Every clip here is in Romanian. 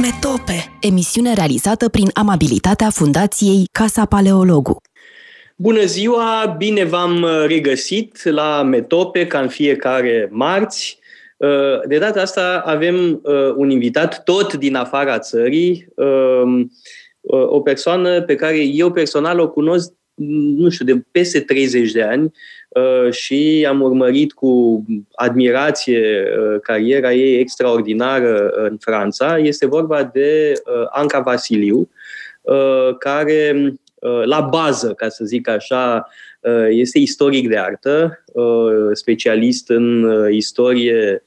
Metope, emisiune realizată prin amabilitatea Fundației Casa Paleologu. Bună ziua, bine v-am regăsit la Metope, ca în fiecare marți. De data asta avem uh, un invitat tot din afara țării, um, uh, o persoană pe care eu personal o cunosc, nu știu, de peste 30 de ani, Uh, și am urmărit cu admirație uh, cariera ei extraordinară în Franța. Este vorba de uh, Anca Vasiliu, care la bază, ca să zic așa, este istoric de artă, specialist în istorie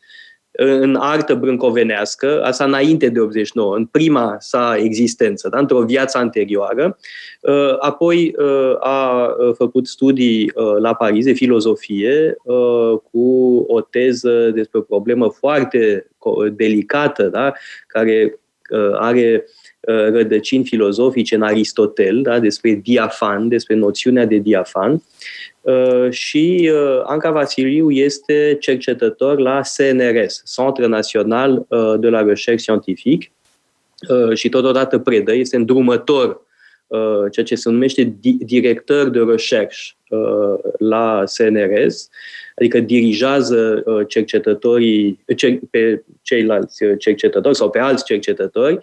în artă brâncovenească, asta înainte de 89, în prima sa existență, da? într-o viață anterioară. Uh, apoi uh, a uh, făcut studii la Paris de filozofie cu o teză despre o problemă foarte delicată, da? care are rădăcini filozofice în Aristotel, da? despre diafan, despre noțiunea de diafan. Uh, și uh, Anca Vasiliu este cercetător la CNRS, Centre National uh, de la Recherche Scientifique, și totodată predă, este îndrumător, ceea ce se numește director de recherche la CNRS, adică dirigează cercetătorii, pe ceilalți cercetători sau pe alți cercetători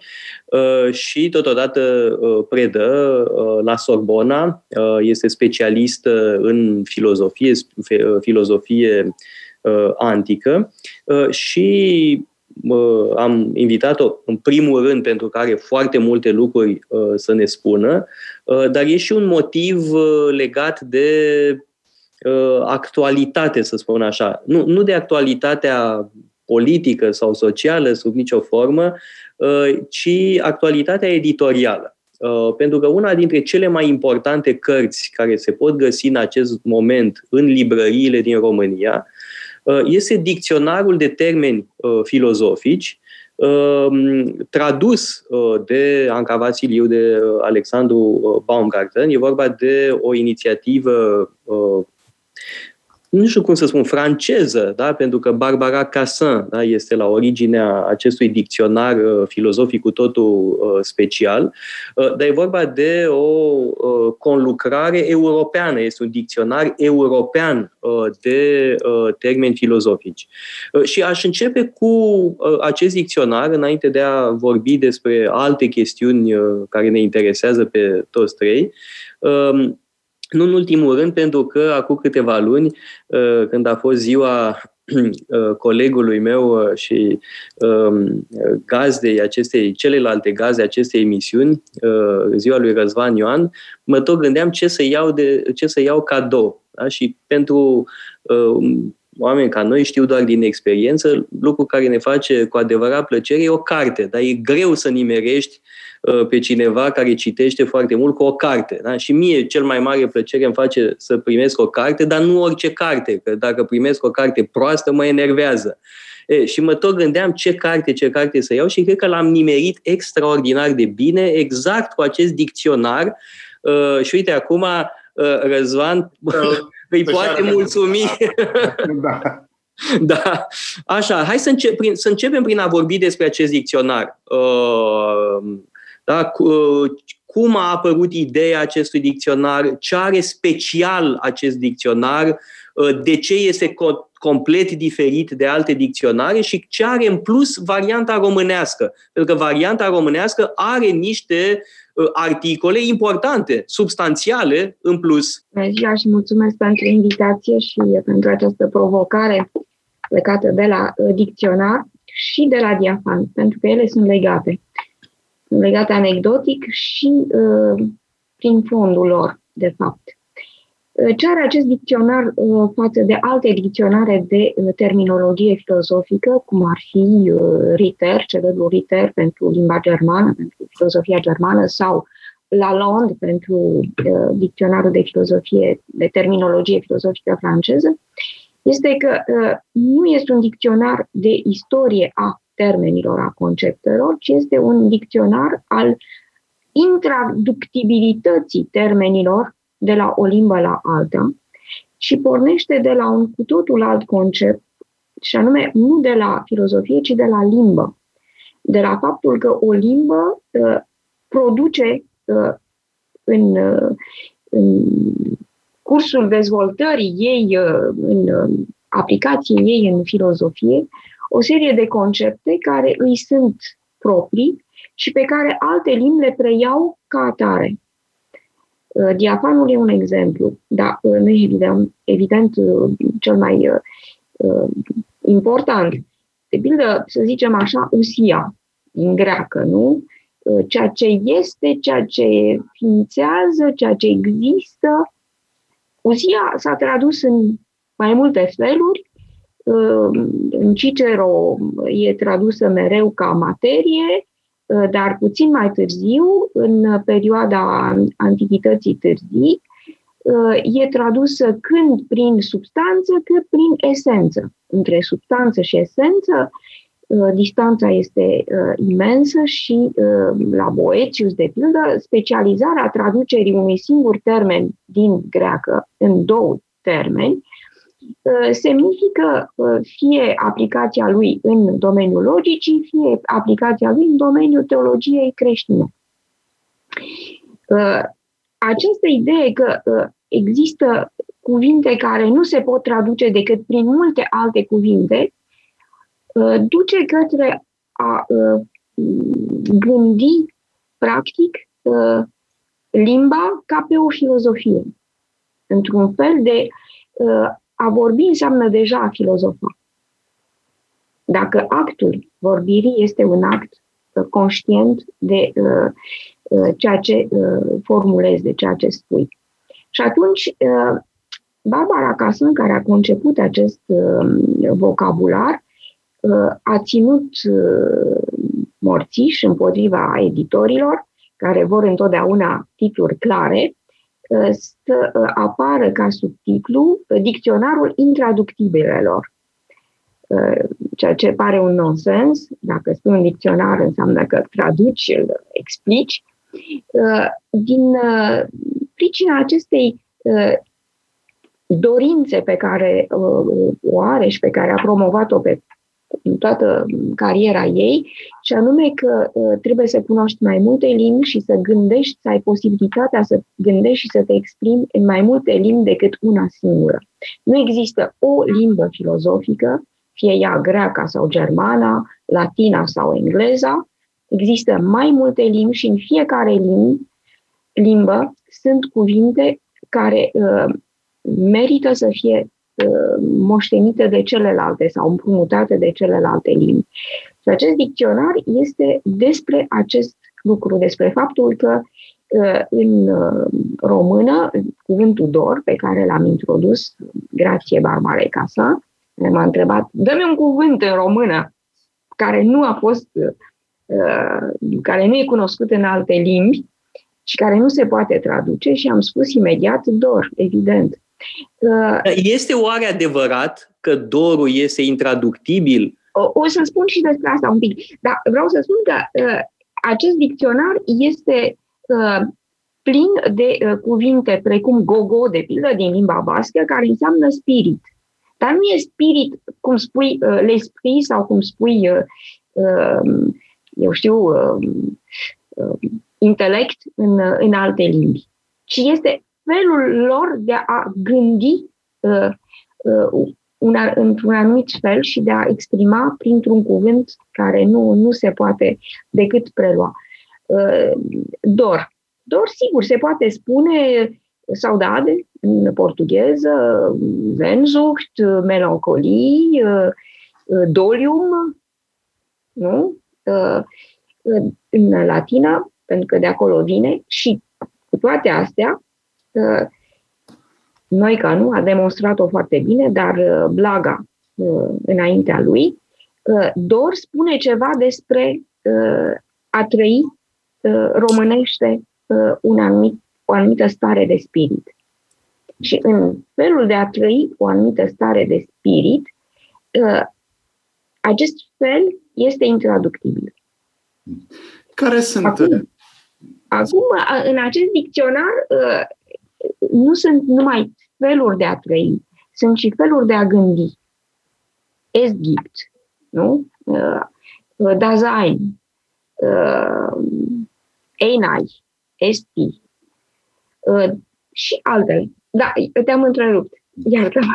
și totodată predă la Sorbona, este specialist în filozofie, filozofie antică și am invitat-o în primul rând pentru că are foarte multe lucruri să ne spună, dar e și un motiv legat de actualitate, să spun așa. Nu, nu de actualitatea politică sau socială sub nicio formă, ci actualitatea editorială. Pentru că una dintre cele mai importante cărți care se pot găsi în acest moment în librăriile din România Uh, este dicționarul de termeni uh, filozofici uh, tradus de Anca Vasiliu, de Alexandru Baumgarten. E vorba de o inițiativă nu știu cum să spun, franceză, da? pentru că Barbara Cassin da? este la originea acestui dicționar uh, filozofic cu totul uh, special, uh, dar e vorba de o uh, conlucrare europeană, este un dicționar european uh, de uh, termeni filozofici. Uh, și aș începe cu uh, acest dicționar, înainte de a vorbi despre alte chestiuni uh, care ne interesează pe toți trei. Uh, nu în ultimul rând, pentru că acum câteva luni, uh, când a fost ziua uh, colegului meu uh, și um, gazdei acestei, celelalte gazde acestei emisiuni, ziua lui Răzvan Ioan, mă tot gândeam ce să iau, de, ce să iau cadou. Da? Și pentru oameni ca noi știu doar din experiență, lucru care ne face cu adevărat plăcere e o carte, dar e greu să nimerești uh, pe cineva care citește foarte mult cu o carte. Da? Și mie cel mai mare plăcere îmi face să primesc o carte, dar nu orice carte, că dacă primesc o carte proastă mă enervează. E, și mă tot gândeam ce carte, ce carte să iau și cred că l-am nimerit extraordinar de bine, exact cu acest dicționar. Uh, și uite, acum uh, Răzvan îi poate mulțumi. Da. da. Așa, hai să, încep, prin, să începem prin a vorbi despre acest dicționar. Uh, da? Uh, cum a apărut ideea acestui dicționar? Ce are special acest dicționar? Uh, de ce este complet diferit de alte dicționare și ce are în plus varianta românească? Pentru că varianta românească are niște Uh, articole importante, substanțiale în plus. Bună ziua și mulțumesc pentru invitație și pentru această provocare legată de la uh, dicționar și de la diafan, pentru că ele sunt legate. Sunt legate anecdotic și uh, prin fondul lor, de fapt. Uh, ce are acest dicționar uh, față de alte dicționare de uh, terminologie filozofică, cum ar fi Ritter, celebrul Ritter pentru limba germană, pentru filozofia germană, sau Lalonde pentru dicționarul de filozofie, de terminologie filozofică franceză, este că nu este un dicționar de istorie a termenilor, a conceptelor, ci este un dicționar al intraductibilității termenilor de la o limbă la alta și pornește de la un cu totul alt concept, și anume nu de la filozofie, ci de la limbă. de la faptul că o limbă produce în, în cursul dezvoltării ei, în aplicației ei în filozofie, o serie de concepte care îi sunt proprii și pe care alte limbi le preiau ca atare. Uh, diafanul e un exemplu, dar uh, nu e evident, evident uh, cel mai important. De pildă, să zicem așa, usia, din greacă, nu? Ceea ce este, ceea ce ființează, ceea ce există. Usia s-a tradus în mai multe feluri. În Cicero e tradusă mereu ca materie, Uh, dar puțin mai târziu, în perioada Antichității târzii, uh, e tradusă când prin substanță, cât prin esență. Între substanță și esență, uh, distanța este imensă și la Boetius, de pildă, specializarea traducerii unui singur termen din greacă în două termeni Uh, semnifică uh, fie aplicația lui în domeniul logicii, fie aplicația lui în domeniul teologiei creștine. Uh, această idee că există cuvinte care nu se pot traduce decât prin multe alte cuvinte, duce către a gândi, practic, limba ca pe o filozofie. Într-un fel de a vorbi înseamnă deja a filozofa. Dacă actul vorbirii este un act uh, conștient de uh, uh, ceea ce uh, formulezi, de ceea ce spui. Și atunci, uh, Barbara Casun, care a conceput acest uh, vocabular, uh, a ținut uh, morțiș împotriva editorilor, care vor întotdeauna titluri clare, să uh, apară ca subtitlu uh, dicționarul intraductibilelor. Uh, ceea ce pare un nonsens, dacă spui un dicționar înseamnă că traduci, îl explici. Din pricina acestei dorințe pe care o are și pe care a promovat-o pe în toată cariera ei, și anume că uh, trebuie să cunoști mai multe limbi și să gândești, să ai posibilitatea să gândești și să te exprimi în mai multe limbi decât una singură. Nu există o limbă filozofică, fie ea greaca sau germana, latina sau engleza, există mai multe limbi și în fiecare limb, limbă sunt cuvinte care uh, merită să fie Uh, moștenite de celelalte sau împrumutate de celelalte limbi. Și acest dicționar este despre acest lucru, despre faptul că uh, în uh, română, cuvântul dor, pe care l-am introdus, grație Barbarei Casa, m-a întrebat, dă-mi un cuvânt în română care nu a fost, care nu e cunoscut în alte limbi și care nu se poate traduce și am spus imediat dor, evident. Este oare adevărat că dorul este intraductibil? O, o să spun și despre asta un pic. Dar vreau să spun că uh, acest dicționar este uh, plin de uh, cuvinte precum gogo, de pildă, din limba bască, care înseamnă spirit. Dar nu e spirit, cum spui, uh, l'esprit sau cum spui, uh, uh, eu știu, uh, uh, intelect în, uh, în alte limbi, ci este felul lor de a gândi uh, uh, una, într-un anumit fel și de a exprima printr-un cuvânt care nu, nu se poate decât prelua. Uh, dor. Dor, sigur, se poate spune saudade în portugheză, Sehnsucht, melancolie, uh, uh, dolium, nu? Uh, în latină, pentru că de acolo vine și cu toate astea, Noica nu a demonstrat-o foarte bine, dar uh, Blaga, uh, înaintea lui, uh, Dor spune ceva despre a trăi românește un anumit, o anumită stare de spirit. Și în felul de a trăi o anumită stare de spirit, acest fel este intraductibil. Care sunt... Acum, acum în acest dicționar, nu sunt numai feluri de a trăi, sunt și feluri de a gândi. Es gibt, nu? Uh, Dasein, uh, ENAI, ST uh, și altele. Da, te-am întrerupt. Iartă-mă.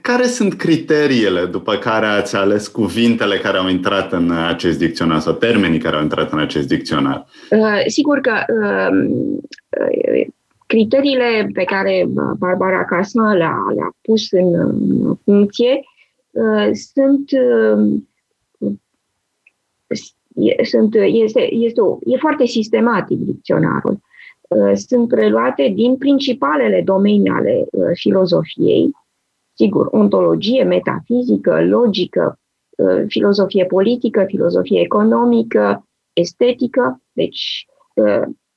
Care sunt criteriile după care ați ales cuvintele care au intrat în acest dicționar sau termenii care au intrat în acest dicționar? Uh, sigur că uh, criteriile pe care Barbara Casma le-a, le-a pus în, în funcție uh, sunt, uh, sunt este, este o, e foarte sistematic dicționarul. Uh, sunt preluate din principalele domenii ale uh, filozofiei, sigur, ontologie, metafizică, logică, uh, filozofie politică, filozofie economică, estetică, deci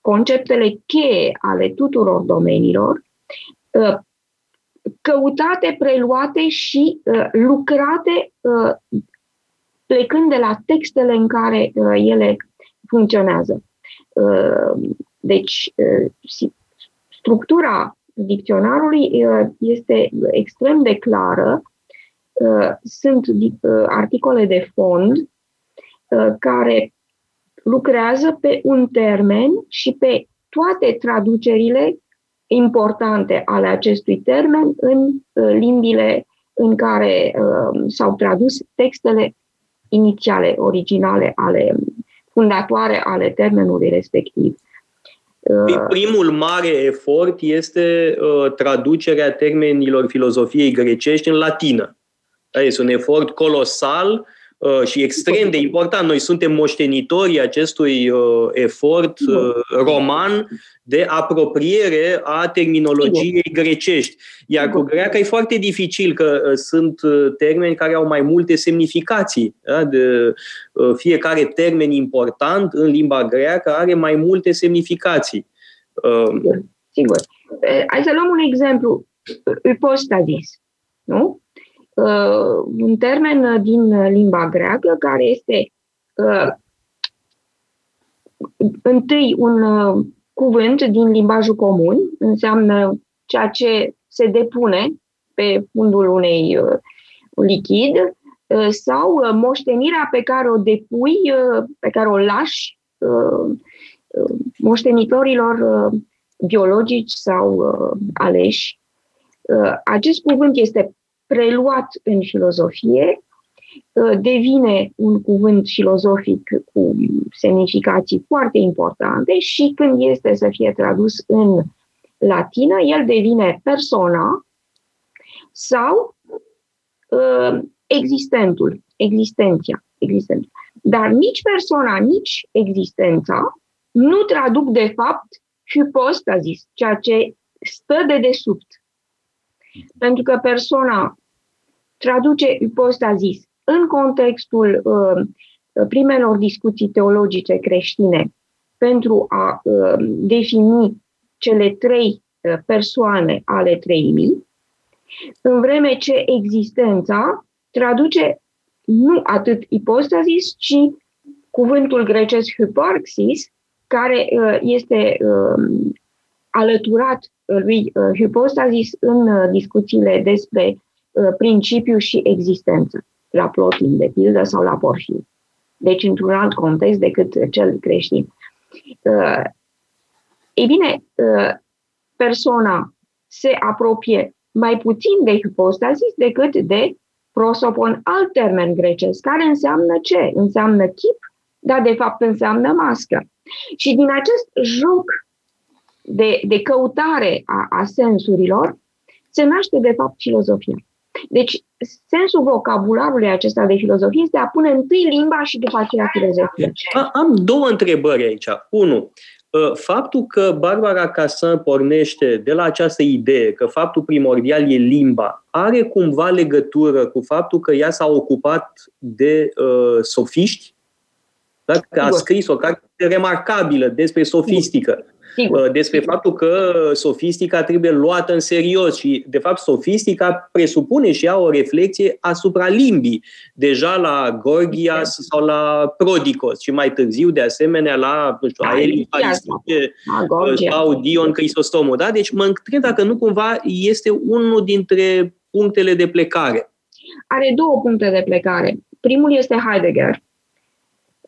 conceptele cheie ale tuturor domeniilor, căutate, preluate și lucrate plecând de la textele în care ele funcționează. Deci, structura dicționarului este extrem de clară. Sunt articole de fond care lucrează pe un termen și pe toate traducerile importante ale acestui termen în limbile în care s-au tradus textele inițiale, originale, ale fundatoare ale termenului respectiv. Uh, primul mare efort este uh, traducerea termenilor filozofiei grecești în latină. Este un efort colosal uh, și extrem de important. Noi suntem moștenitorii acestui uh, efort uh, roman de apropiere a terminologiei grecești. Iar cu greaca e foarte dificil, că uh, sunt uh, termeni care au mai multe semnificații. Da? De, uh, fiecare termen important în limba greacă are mai multe semnificații. Sigur. Sigur. Hai să luăm un exemplu. Hypostasis. Nu? Un termen din limba greacă care este întâi un cuvânt din limbajul comun, înseamnă ceea ce se depune pe fundul unei uh, lichid uh, sau uh, moștenirea pe care o depui, pe care o lași moștenitorilor biologici sau aleși. Acest cuvânt este preluat în filozofie Uh, devine un cuvânt filozofic cu semnificații foarte importante și când este să fie tradus în latină, el devine persona sau uh, existentul, existenția, existentul. Dar nici persoana, nici existența nu traduc de fapt hypostasis, ceea ce stă de desubt. Pentru că persoana traduce hypostasis în contextul uh, primelor discuții teologice creștine pentru a uh, defini cele trei uh, persoane ale treimii, în vreme ce existența traduce nu atât ipostazis, ci cuvântul grecesc hyparxis, care uh, este uh, alăturat lui uh, hypostasis în uh, discuțiile despre uh, principiu și existență la Plotin, de pildă, sau la Porfir. Deci într-un alt context decât cel creștin. Uh, ei bine, uh, persoana se apropie mai puțin de hipostasis decât de prosopon, alt termen grecesc, care înseamnă ce? Înseamnă chip, dar de fapt înseamnă mască. Și din acest joc de, de căutare a, a sensurilor se naște de fapt filozofia. Deci, sensul vocabularului acesta de filozofie este a pune întâi limba și după aceea filozofia. Am două întrebări aici. Unu, ă, faptul că Barbara Cassan pornește de la această idee că faptul primordial e limba, are cumva legătură cu faptul că ea s-a ocupat de uh, sofiști? Dacă a scris o carte remarcabilă despre sofistică. Sigur. Uh, despre faptul că sofistica trebuie luată în serios și, de fapt, sofistica presupune și ea o reflexie asupra limbii, deja la Gorgias sau la Prodicos și mai târziu, de asemenea, la, nu știu, Aelie Paristice sau Dion Crisostomul. Da? Deci mă întreb dacă nu cumva este unul dintre punctele de plecare. Are două puncte de plecare. Primul este Heidegger,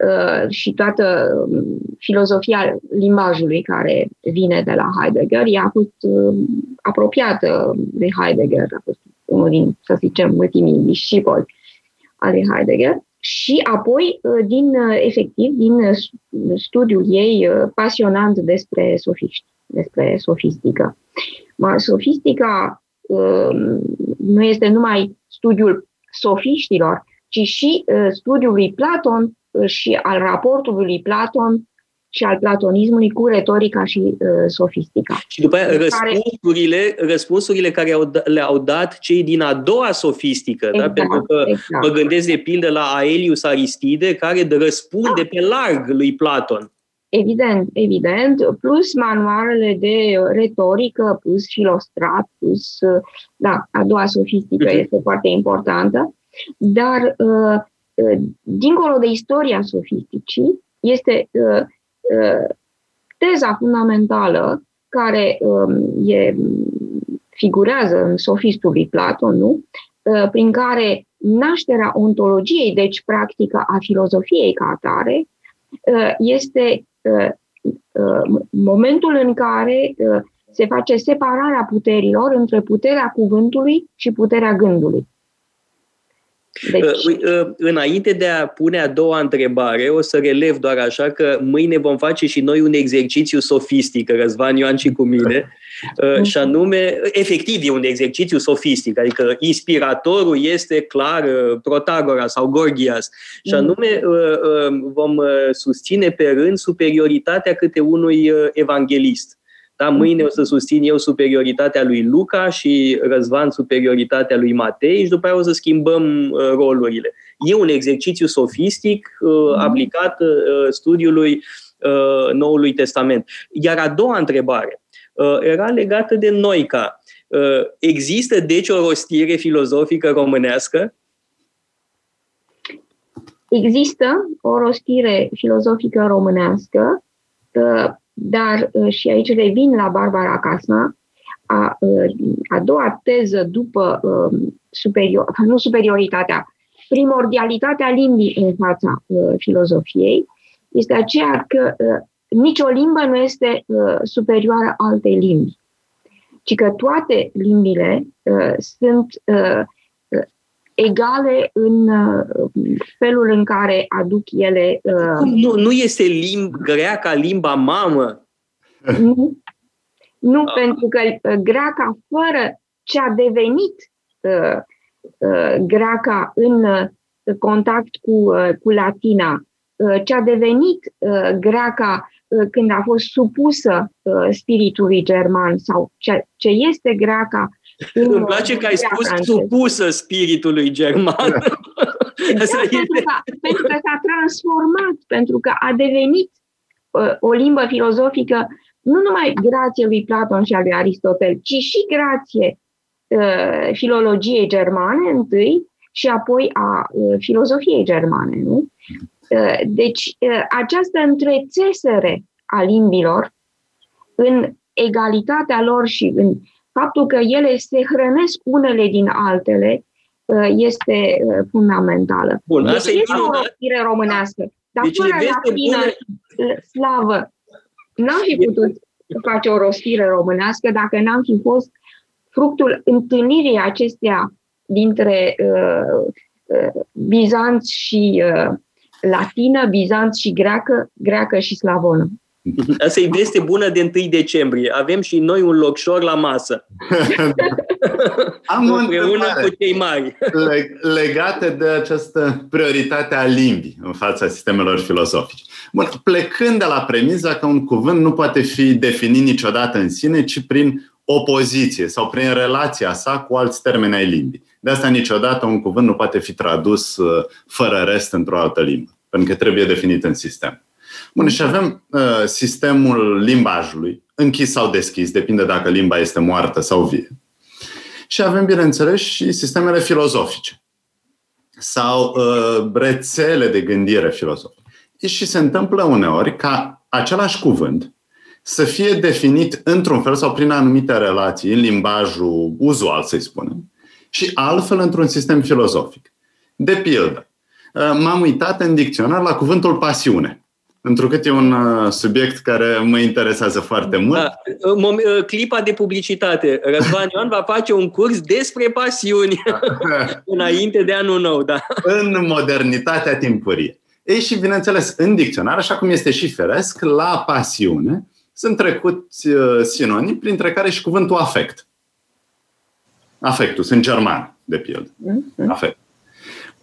uh, și toată um, filozofia limbajului care vine de la Heidegger, ea a fost uh, apropiată de Heidegger, a fost unul din, să zicem, ultimii discipoli ale Heidegger. Și apoi, uh, din, efectiv, din studiul ei pasionant despre sofiști, despre sofistică. Sofistica um, nu este numai studiul sofiștilor, ci și studiul lui Platon și al raportului lui Platon și al platonismului cu retorica și uh, sofistica. Și după aia răspunsurile, care... răspunsurile care au, le-au dat cei din a doua sofistică, da? exact, da? pentru că exact. mă gândesc de pildă la Aelius Aristide, care răspunde da. pe larg lui Platon. Evident, evident, plus manualele de retorică, plus filostrat, plus, uh, da, a doua sofistică uh-huh. este foarte importantă, dar uh, Uh, dincolo de istoria sofisticii, este uh, uh, teza fundamentală care um, e, figurează în sofistul lui Platon, nu? prin care nașterea ontologiei, deci practica a filozofiei ca atare, este momentul în care se face separarea puterilor între puterea cuvântului și puterea gândului. Deci... Uh, uh, înainte de a pune a doua întrebare, o să relev doar așa că mâine vom face și noi un exercițiu sofistic, Răzvan Ioan și cu mine, uh, și anume, efectiv e un exercițiu sofistic, adică inspiratorul este clar Protagora sau Gorgias, și anume vom susține pe rând superioritatea câte unui evanghelist. Da? Mâine o să susțin eu superioritatea lui Luca și Răzvan superioritatea lui Matei și după aia o să schimbăm uh, rolurile. E un exercițiu sofistic uh, mhm. aplicat uh, studiului Noului Testament. Iar a doua întrebare era legată de Noica. Există deci o rostire filozofică românească? Există o rostire filozofică românească dar uh, și aici revin la Barbara Casna, a, uh, a doua teză după um, superior, nu superioritatea, primordialitatea limbii în fața uh, filozofiei, este aceea că nicio limbă nu este superioară altei limbi, ci că toate limbile sunt egale în felul în care aduc ele. Nu, nu este limb greaca limba mamă? Nu, nu ah. pentru că greaca fără ce a devenit uh, uh, greaca în uh, contact cu, uh, cu latina, uh, ce a devenit uh, greaca uh, când a fost supusă uh, spiritului german sau ce, ce este greaca îmi place că ai spus supusă spiritului german. Da, pentru, că, pentru că s-a transformat, pentru că a devenit uh, o limbă filozofică nu numai grație lui Platon și a lui Aristotel, ci și grație uh, filologiei germane întâi și apoi a uh, filozofiei germane. Nu? Uh, deci, uh, această întrețesere a limbilor în egalitatea lor și în faptul că ele se hrănesc unele din altele uh, este uh, fundamentală. Bun, deci este o rostire românească. Dar deci fără latină, bună... slavă, n-am fi putut face o rostire românească dacă n-am fi fost fructul întâlnirii acestea dintre uh, uh, Bizanț și uh, latină, Bizanț și greacă, greacă și slavonă. Asta e veste bună de 1 decembrie. Avem și noi un locșor la masă. Am o Împreună cu cei mari. legate de această prioritate a limbii în fața sistemelor filozofice. Bun, plecând de la premiza că un cuvânt nu poate fi definit niciodată în sine, ci prin opoziție sau prin relația sa cu alți termeni ai limbii. De asta niciodată un cuvânt nu poate fi tradus uh, fără rest într-o altă limbă, pentru că trebuie definit în sistem. Bun, și avem uh, sistemul limbajului, închis sau deschis, depinde dacă limba este moartă sau vie. Și avem, bineînțeles, și sistemele filozofice sau uh, rețele de gândire filozofică. Și se întâmplă uneori ca același cuvânt să fie definit într-un fel sau prin anumite relații, în limbajul uzual, să-i spunem, și altfel într-un sistem filozofic. De pildă, m-am uitat în dicționar la cuvântul pasiune. Întrucât e un uh, subiect care mă interesează foarte mult. Da. Uh, clipa de publicitate. Răzvan Ioan va face un curs despre pasiuni înainte de anul nou. Da. În modernitatea timpurie. Ei și, bineînțeles, în dicționar, așa cum este și feresc, la pasiune sunt trecuți uh, sinonimi, printre care și cuvântul afect. Afectus, în german, de pildă. Mm-hmm. Afect.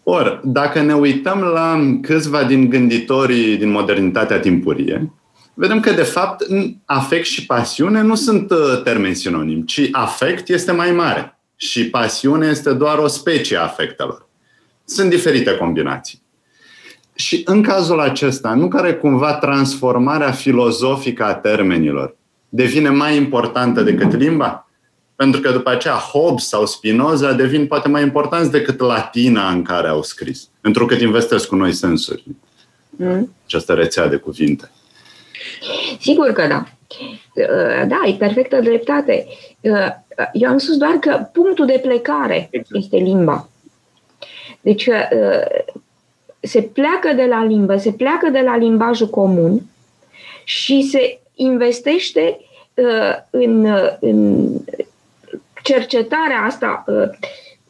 Ori, dacă ne uităm la câțiva din gânditorii din modernitatea timpurie, vedem că, de fapt, afect și pasiune nu sunt uh, termeni sinonimi, ci afect este mai mare și pasiune este doar o specie a afectelor. Sunt diferite combinații. Și în cazul acesta, nu care cumva transformarea filozofică a termenilor devine mai importantă decât limba? Pentru că după aceea Hobbes sau Spinoza devin poate mai importanți decât latina în care au scris. Pentru că investesc cu noi sensuri. Mm. Această rețea de cuvinte. Sigur că da. Uh, da, e perfectă dreptate. Uh, eu am spus doar că punctul de plecare exact. este limba. Deci uh, se pleacă de la limbă, se pleacă de la limbajul comun și se investește în, în cercetarea asta uh,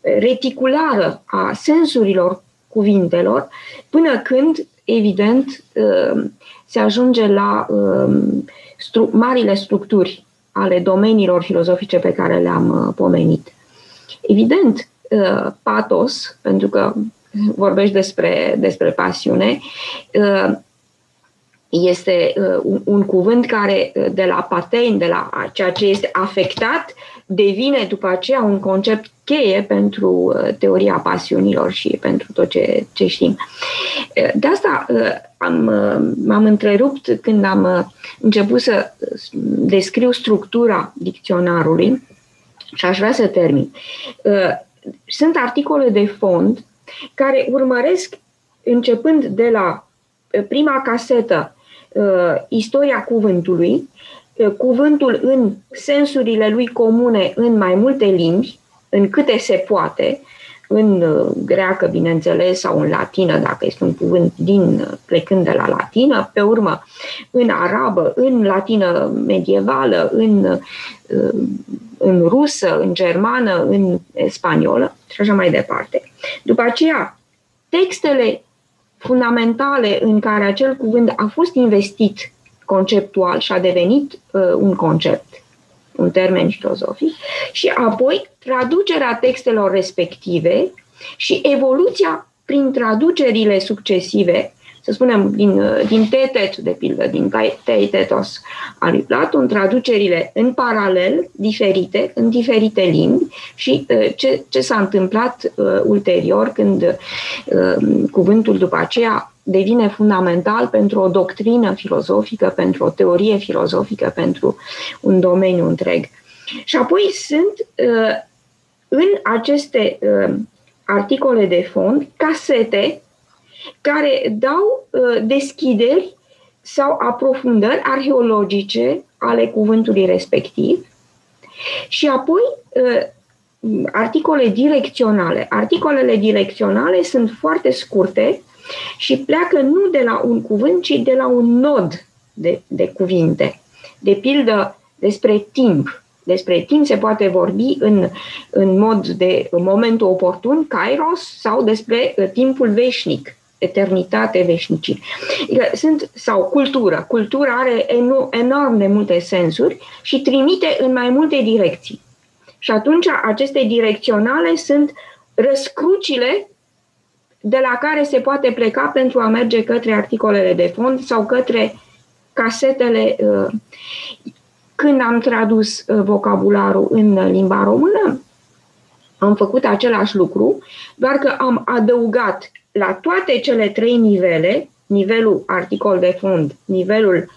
reticulară a sensurilor cuvintelor, până când, evident, uh, se ajunge la um, stru- marile structuri ale domeniilor filozofice pe care le-am uh, pomenit. Evident, patos, pentru că vorbești despre, despre pasiune, este un, un cuvânt care de la paten, de la ceea ce este afectat, devine după aceea un concept cheie pentru uh, teoria pasiunilor și pentru tot ce, ce știm. Uh, de asta uh, am, m-am întrerupt când am început să descriu structura dicționarului și aș vrea să termin. Sunt articole de fond care urmăresc, începând de la prima casetă, istoria cuvântului, cuvântul în sensurile lui comune în mai multe limbi, în câte se poate, în uh, greacă, bineînțeles, sau în latină, dacă este un cuvânt din uh, plecând de la latină, pe urmă în arabă, în latină medievală, în, uh, în rusă, în germană, în spaniolă și așa mai departe. După aceea, textele fundamentale în care acel cuvânt a fost investit conceptual și a devenit uh, un concept, un termen filozofic, și apoi traducerea textelor respective și evoluția prin traducerile succesive să spunem, din, uh, din Tetet, de pildă, din Teitetos al lui Platon, traducerile în paralel, diferite, în diferite limbi și uh, ce, ce s-a întâmplat uh, ulterior când uh, cuvântul după aceea devine fundamental pentru o doctrină filozofică, pentru o teorie filozofică, pentru un domeniu întreg. Și apoi sunt uh, în aceste uh, articole de fond casete care dau uh, deschideri sau aprofundări arheologice ale cuvântului respectiv și apoi articole direcționale. Articolele direcționale sunt foarte scurte și pleacă nu de la un cuvânt, ci de la un nod de, de cuvinte. De pildă, despre timp. Despre timp se poate vorbi în, în mod de în momentul oportun, kairos, sau despre uh, timpul veșnic, eternitate, veșnicie. Adică sunt, sau cultură. Cultura are enorm de multe sensuri și trimite în mai multe direcții. Și atunci aceste direcționale sunt răscrucile de la care se poate pleca pentru a merge către articolele de fond sau către casetele. Uh, când am tradus uh, vocabularul în limba română, am făcut același lucru, doar că am adăugat la toate cele trei nivele, nivelul articol de fond, nivelul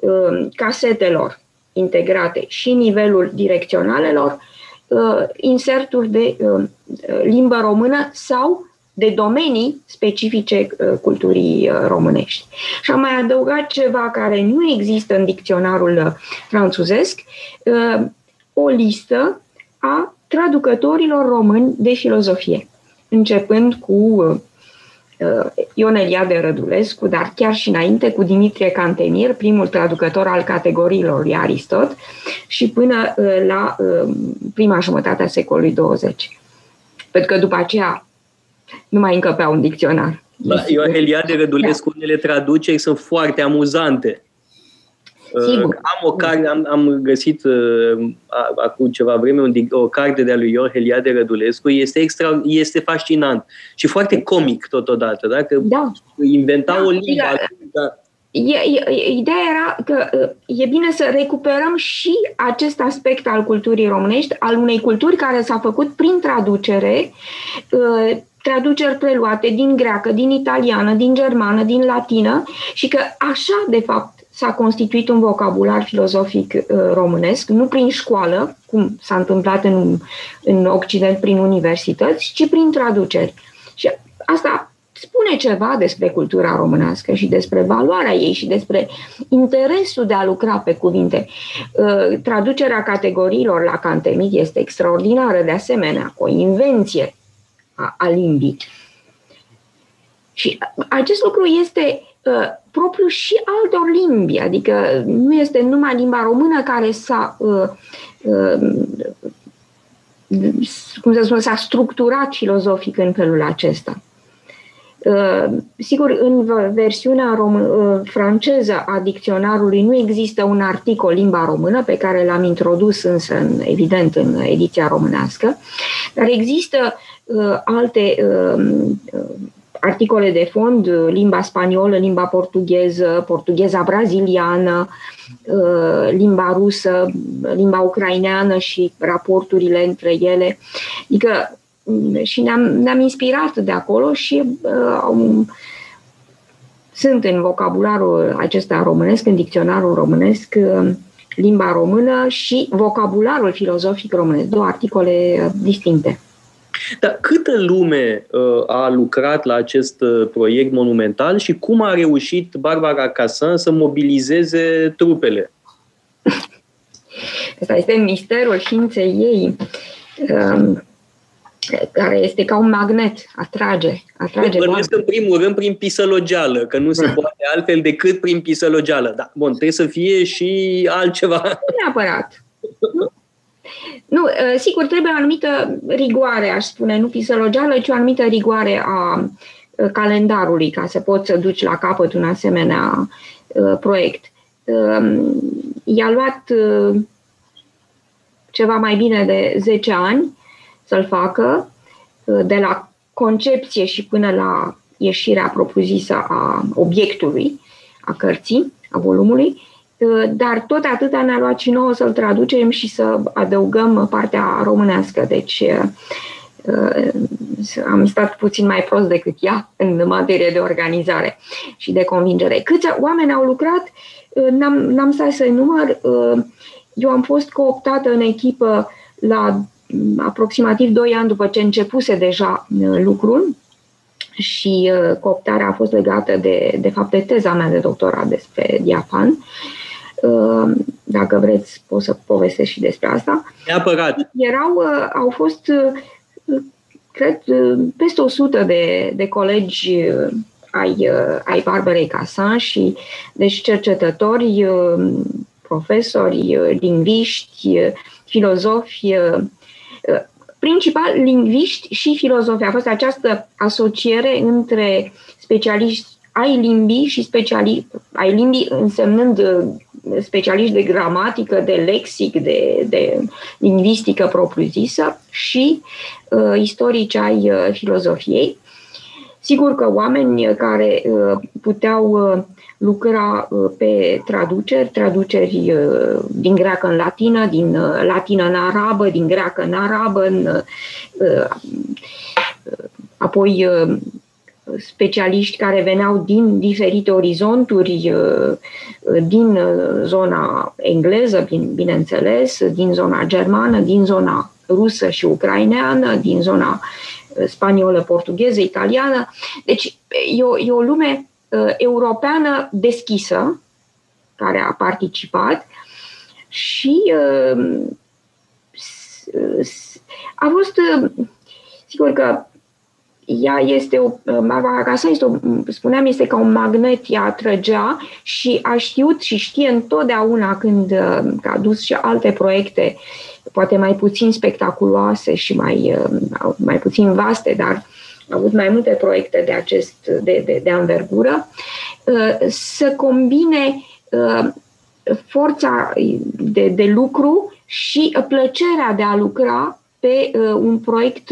uh, casetelor integrate și nivelul direcționalelor, uh, inserturi de uh, limbă română sau de domenii specifice uh, culturii uh, românești. Și am mai adăugat ceva care nu există în dicționarul uh, franțuzesc, o listă a traducătorilor români de filozofie, începând cu Ion Eliade Rădulescu, dar chiar și înainte cu Dimitrie Cantemir, primul traducător al categoriilor lui Aristot, și până la prima jumătate a secolului 20. Pentru că după aceea nu mai încăpea un dicționar. Da, Ion Eliade Rădulescu, da. unele traduceri sunt foarte amuzante. Sigur. Am o carte, am, am găsit uh, acum ceva vreme un, o carte de-a lui Ion Heliade Rădulescu. Este, extra, este fascinant și foarte comic totodată. Da? Că da. inventa da, o limbă. Da. E, e, ideea era că uh, e bine să recuperăm și acest aspect al culturii românești, al unei culturi care s-a făcut prin traducere, uh, traduceri preluate din greacă, din italiană, din germană, din latină și că așa, de fapt, s-a constituit un vocabular filozofic uh, românesc, nu prin școală, cum s-a întâmplat în, în Occident prin universități, ci prin traduceri. Și asta spune ceva despre cultura românească și despre valoarea ei și despre interesul de a lucra pe cuvinte. Uh, traducerea categoriilor la Cantemir este extraordinară, de asemenea, o invenție a, a limbii. Și acest lucru este uh, propriu și altor limbi, adică nu este numai limba română care s-a uh, uh, cum să spun, s-a structurat filozofic în felul acesta. Uh, sigur, în versiunea rom- uh, franceză a dicționarului nu există un articol limba română pe care l-am introdus însă, în, evident, în ediția românească, dar există uh, alte uh, articole de fond, limba spaniolă, limba portugheză, portugheza braziliană, uh, limba rusă, limba ucraineană și raporturile între ele. Adică mm, și ne-am, ne-am inspirat de acolo și uh, sunt în vocabularul acesta românesc, în dicționarul românesc, uh, limba română și vocabularul filozofic românesc, două articole distincte. Dar câtă lume uh, a lucrat la acest uh, proiect monumental și cum a reușit Barbara Casan să mobilizeze trupele? Asta este misterul științei ei, um, care este ca un magnet, atrage. atrage Bănuiesc în primul rând prin pisălogeală, că nu se poate altfel decât prin pisălogeală. Da, bun, trebuie să fie și altceva. Neapărat. Nu, ă, sigur, trebuie o anumită rigoare, aș spune, nu pisălogeală, ci o anumită rigoare a ă, calendarului ca să poți să duci la capăt un asemenea ă, proiect. I-a luat ceva mai bine de 10 ani să-l facă, de la concepție și până la ieșirea propusă a obiectului, a cărții, a volumului Uh, dar tot atâta ne-a luat și nouă să-l traducem și să adăugăm partea românească. Deci uh, am stat puțin mai prost decât ea în materie de organizare și de convingere. Câți oameni au lucrat, uh, n-am, n-am stat să număr. Eu am fost cooptată în echipă la aproximativ 2 ani după ce începuse deja lucrul și cooptarea a fost legată de, de fapt, de teza mea de doctorat despre diafan. Uh, Ehm, dacă vreți, pot să povestesc și despre asta. Neapărat. Erau, uh, au fost, uh, cred, uh, peste 100 de, de colegi ai, ai Barbarei Casan și deci cercetători, profesori, lingviști, filozofi, principal lingviști și filozofi. A fost această asociere între specialiști ai limbii și specialiști, ai limbii însemnând uh, specialiști de gramatică, de lexic, de, de lingvistică propriu-zisă și uh, istorici ai uh, filozofiei. Sigur că oameni care uh, puteau uh, lucra uh, pe traduceri, traduceri uh, din greacă în latină, din uh, latină în arabă, din greacă în arabă, în, uh, apoi uh, specialiști care veneau din diferite orizonturi, uh, din uh, zona engleză, bineînțeles, din zona germană, din zona rusă și ucraineană, din zona uh, spaniolă, portugheză, italiană. Deci e o, e o lume europeană deschisă care a participat și a fost, sigur că ea este o, Barbara Casa este o, spuneam, este ca un magnet, ea trăgea și a știut și știe întotdeauna când a dus și alte proiecte, poate mai puțin spectaculoase și mai, mai puțin vaste, dar a avut mai multe proiecte de acest, de, de, de anvergură, să combine forța de, de lucru și plăcerea de a lucra pe un proiect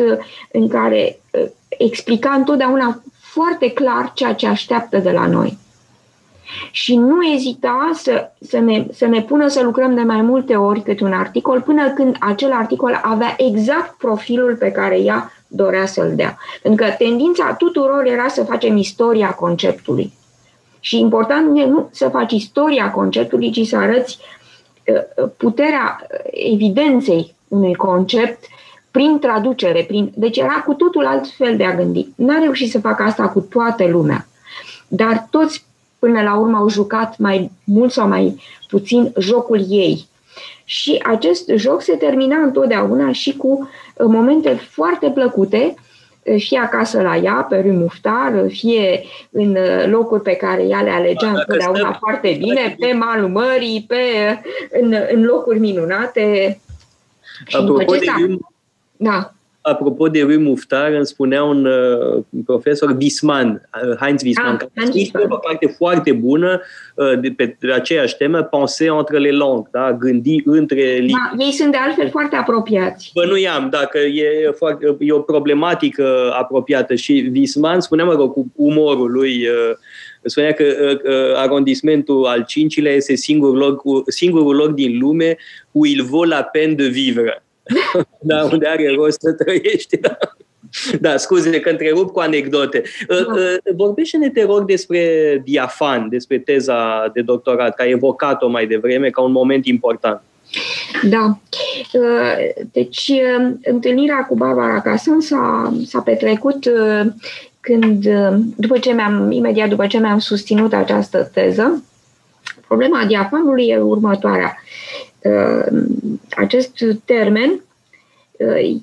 în care explica întotdeauna foarte clar ceea ce așteaptă de la noi. Și nu ezita să, să, ne, să ne pună să lucrăm de mai multe ori câte un articol, până când acel articol avea exact profilul pe care ea dorea să-l dea. Pentru că tendința tuturor era să facem istoria conceptului. Și important nu e nu să faci istoria conceptului, ci să arăți uh, puterea evidenței unui concept prin traducere, prin... deci era cu totul alt fel de a gândi. N-a reușit să facă asta cu toată lumea, dar toți până la urmă au jucat mai mult sau mai puțin jocul ei. Și acest joc se termina întotdeauna și cu uh, momente foarte plăcute, uh, fie acasă la ea, pe rând Muftar, fie în uh, locuri pe care ea le alegea întotdeauna foarte bine, pe malul mării, pe, în, în locuri minunate. Apropo de da. Apropo de Rui Muftar, îmi spunea un uh, profesor Wisman, uh, Heinz Wisman, ah, care a scris o parte foarte bună uh, de, pe de aceeași temă, Penser entre les langues, da? gândi între limbi. Da, ei sunt de altfel foarte apropiați. Bă, nu i-am, dacă e, foarte, e o problematică apropiată și Wisman spunea, mă rog, cu umorul lui, uh, spunea că uh, arondismentul al cincilea este singurul loc, singurul loc din lume où il vaut la peine de vivre da, unde are rost să trăiești. Da. Da, scuze că întrerup cu anecdote. Da. Uh, uh, vorbește-ne, te rog, despre diafan, despre teza de doctorat, că ai evocat-o mai devreme ca un moment important. Da. Uh, deci, întâlnirea cu Barbara Casan s-a, s-a petrecut când, după ce mi-am, imediat după ce mi-am susținut această teză, problema diafanului e următoarea. Uh, acest termen uh,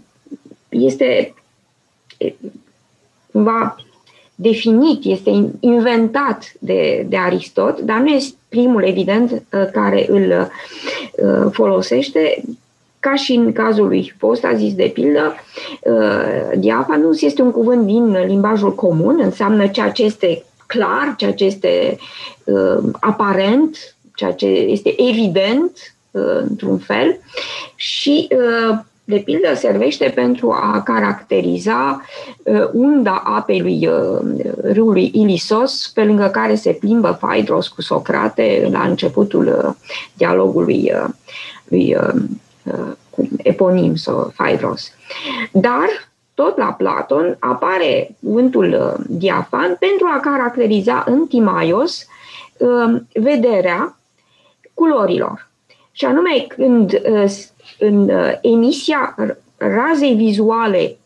este cumva definit, este inventat de, de Aristot, dar nu este primul, evident, uh, care îl folosește, ca și în cazul lui Fost, a zis de pildă, diafanus este un cuvânt din limbajul comun, înseamnă ceea ce este clar, ceea ce este aparent, ceea ce este evident, Uh, într-un fel și uh, de pildă servește pentru a caracteriza uh, unda apei lui râului Ilisos, pe lângă care se plimbă Phaedros cu Socrate la începutul dialogului lui cu eponim sau Phaedros. Dar tot la Platon apare cuvântul diafan pentru a caracteriza în Timaios vederea culorilor. Și anume când uh, în uh, emisia razei vizuale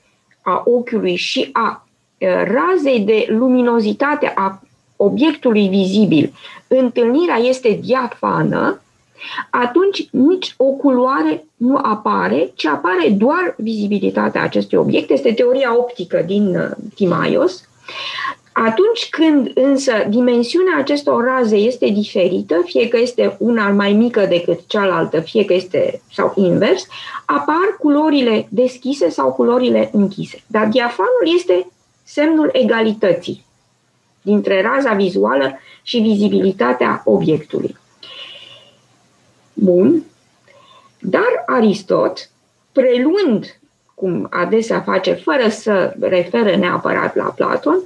a ochiului și a uh, razei de luminozitate a obiectului vizibil, întâlnirea este diafană, atunci nici o culoare nu apare, ci apare doar vizibilitatea acestui obiect. Este teoria optică din Timaios. Atunci când însă dimensiunea acestor raze este diferită, fie că este una mai mică decât cealaltă, fie că este sau invers, apar culorile deschise sau culorile închise. Dar diafanul este semnul egalității dintre raza vizuală și vizibilitatea obiectului. Bun. Dar Aristot, preluând, cum adesea face, fără să referă neapărat la Platon,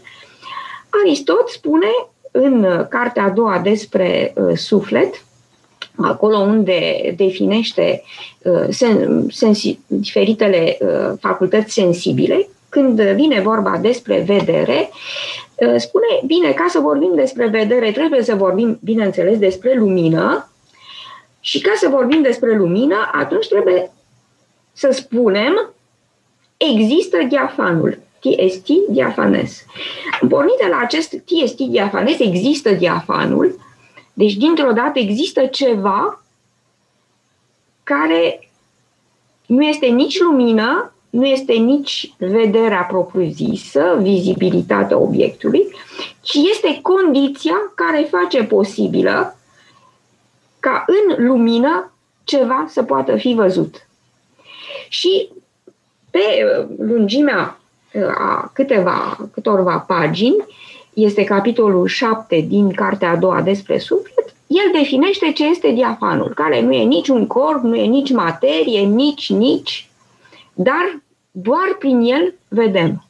Aristot spune în uh, cartea a doua despre uh, suflet, acolo unde definește uh, sen, sensi, diferitele uh, facultăți sensibile, când vine vorba despre vedere, uh, spune, bine, ca să vorbim despre vedere, trebuie să vorbim, bineînțeles, despre lumină și ca să vorbim despre lumină, atunci trebuie să spunem, există diafanul. TST diafanes. Pornit de la acest TST diafanes, există diafanul, deci dintr-o dată există ceva care nu este nici lumină, nu este nici vederea propriu-zisă, vizibilitatea obiectului, ci este condiția care face posibilă ca în lumină ceva să poată fi văzut. Și pe uh, lungimea uh, a câteva, câtorva pagini, este capitolul 7 din cartea a doua despre suflet, el definește ce este diafanul, care nu e nici un corp, nu e nici materie, nici, nici, dar doar prin el vedem.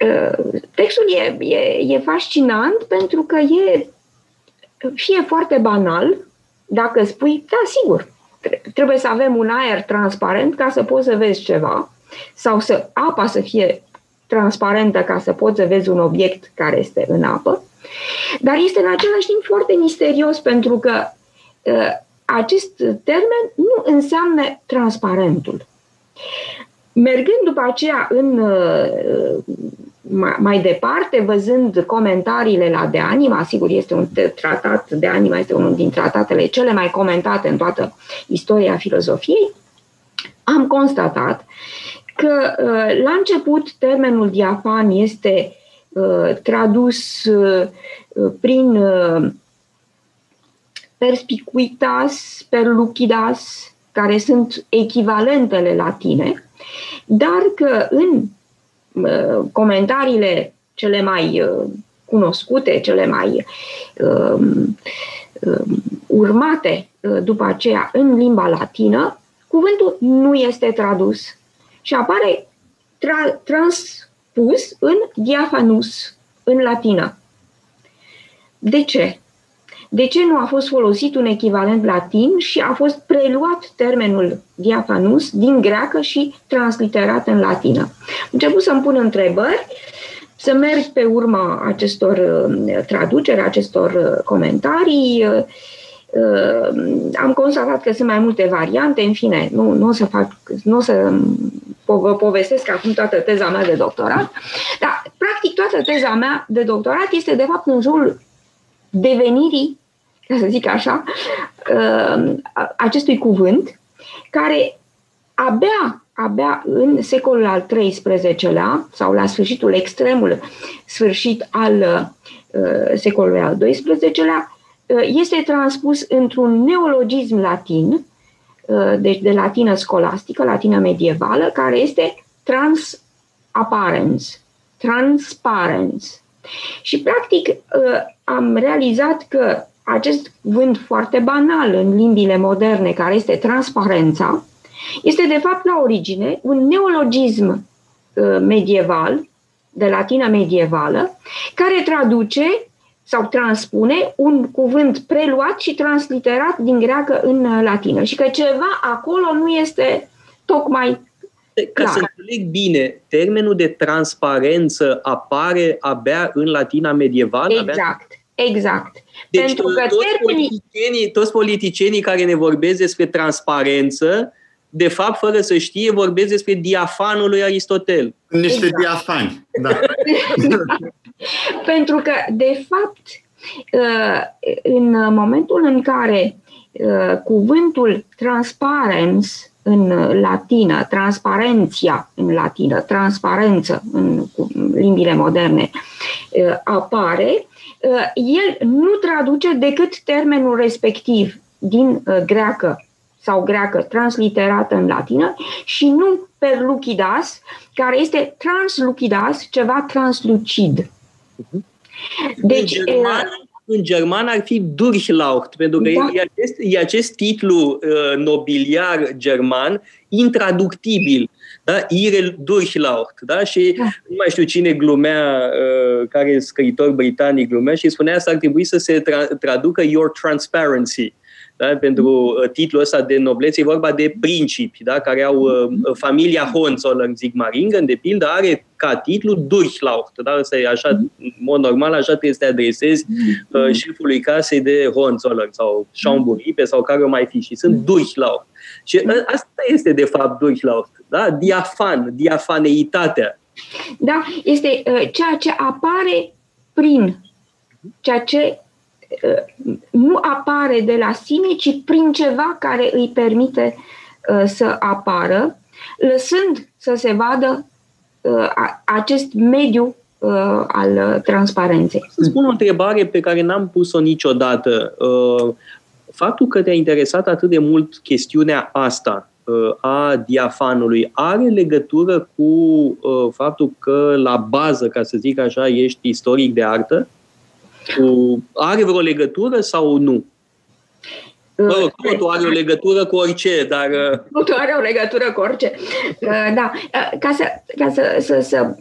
Uh, textul e, e, e fascinant pentru că e fie foarte banal, dacă spui, da, sigur, trebuie să avem un aer transparent ca să poți să vezi ceva, sau să apa să fie transparentă ca să poți să vezi un obiect care este în apă, dar este în același timp foarte misterios pentru că uh, acest termen nu înseamnă transparentul. Mergând după aceea în, uh, mai departe, văzând comentariile la De Anima, sigur este un tratat, De Anima este unul din tratatele cele mai comentate în toată istoria filozofiei, am constatat că uh, la început termenul diafan este uh, tradus prin perspicuitas, perlucidas, care sunt echivalentele latine, dar că în uh, comentariile cele mai uh, cunoscute, cele mai uh, uh, urmate uh, după aceea în limba latină, cuvântul nu este tradus și apare tra- transpus în diaphanus, în latină. De ce? De ce nu a fost folosit un echivalent latin și a fost preluat termenul diafanus din greacă și transliterat în latină? Am început să-mi pun întrebări, să merg pe urma acestor uh, traduceri, acestor uh, comentarii. Uh, am constatat că sunt mai multe variante, în fine, nu, nu o să fac, nu o să vă povestesc acum toată teza mea de doctorat, dar practic toată teza mea de doctorat este de fapt în jurul devenirii ca să zic așa, uh, acestui cuvânt, care abia, abia în secolul al XIII-lea sau la sfârșitul extremul sfârșit al uh, secolului al XII-lea, uh, este transpus într-un neologism latin, deci de latină scolastică, latină medievală, care este transapparens, transparens. Și, practic, am realizat că acest vânt foarte banal în limbile moderne, care este transparența, este de fapt la origine un neologism uh, medieval, de latină medievală, care traduce sau transpune un cuvânt preluat și transliterat din greacă în uh, latină și că ceva acolo nu este tocmai ca clar. să înțeleg bine, termenul de transparență apare abia în latina medievală? Exact. Abia Exact. Deci Pentru că toți, termenii... politicienii, toți politicienii care ne vorbesc despre transparență, de fapt, fără să știe, vorbesc despre diafanul lui Aristotel. Niște exact. diafani, da. Pentru că, de fapt, uh, în momentul în care uh, cuvântul transparens în latină, transparenția în latină, transparență în limbile moderne uh, apare, Uh, el nu traduce decât termenul respectiv din uh, greacă sau greacă transliterată în latină și nu perlucidas, care este translucidas, ceva translucid. Mhm. Deci, în german, în german ar fi Durchlaucht, pentru că da. e, acest, e acest titlu uh, nobiliar german intraductibil da? Irel Durchlaucht, da? Și da. nu mai știu cine glumea, uh, care scriitor britanic glumea și spunea să ar trebui să se tra- traducă Your Transparency. Da? Pentru uh, titlul ăsta de noblețe e vorba de principi, da? care au uh, familia Hohenzollern, Zigmaringen, de pildă, are ca titlu Durchlaucht. Da? Asta e așa, în mod normal, așa trebuie să te adresezi uh, șefului casei de Hohenzollern sau Chamboury, sau care o mai fi. Și sunt Durchlaucht. Și asta este, de fapt, Durchlaucht. Da? Diafan, diafaneitatea. Da, este uh, ceea ce apare prin, ceea ce uh, nu apare de la sine, ci prin ceva care îi permite să apară, lăsând să se vadă acest mediu al transparenței. Să spun o întrebare pe care n-am pus-o niciodată. Faptul că te-a interesat atât de mult chestiunea asta a diafanului are legătură cu faptul că la bază, ca să zic așa, ești istoric de artă? Are vreo legătură sau nu? Mă rog, totul are o legătură cu orice, dar... Uh, totul are o legătură cu orice. Uh, da, uh, ca să, ca să, să, să,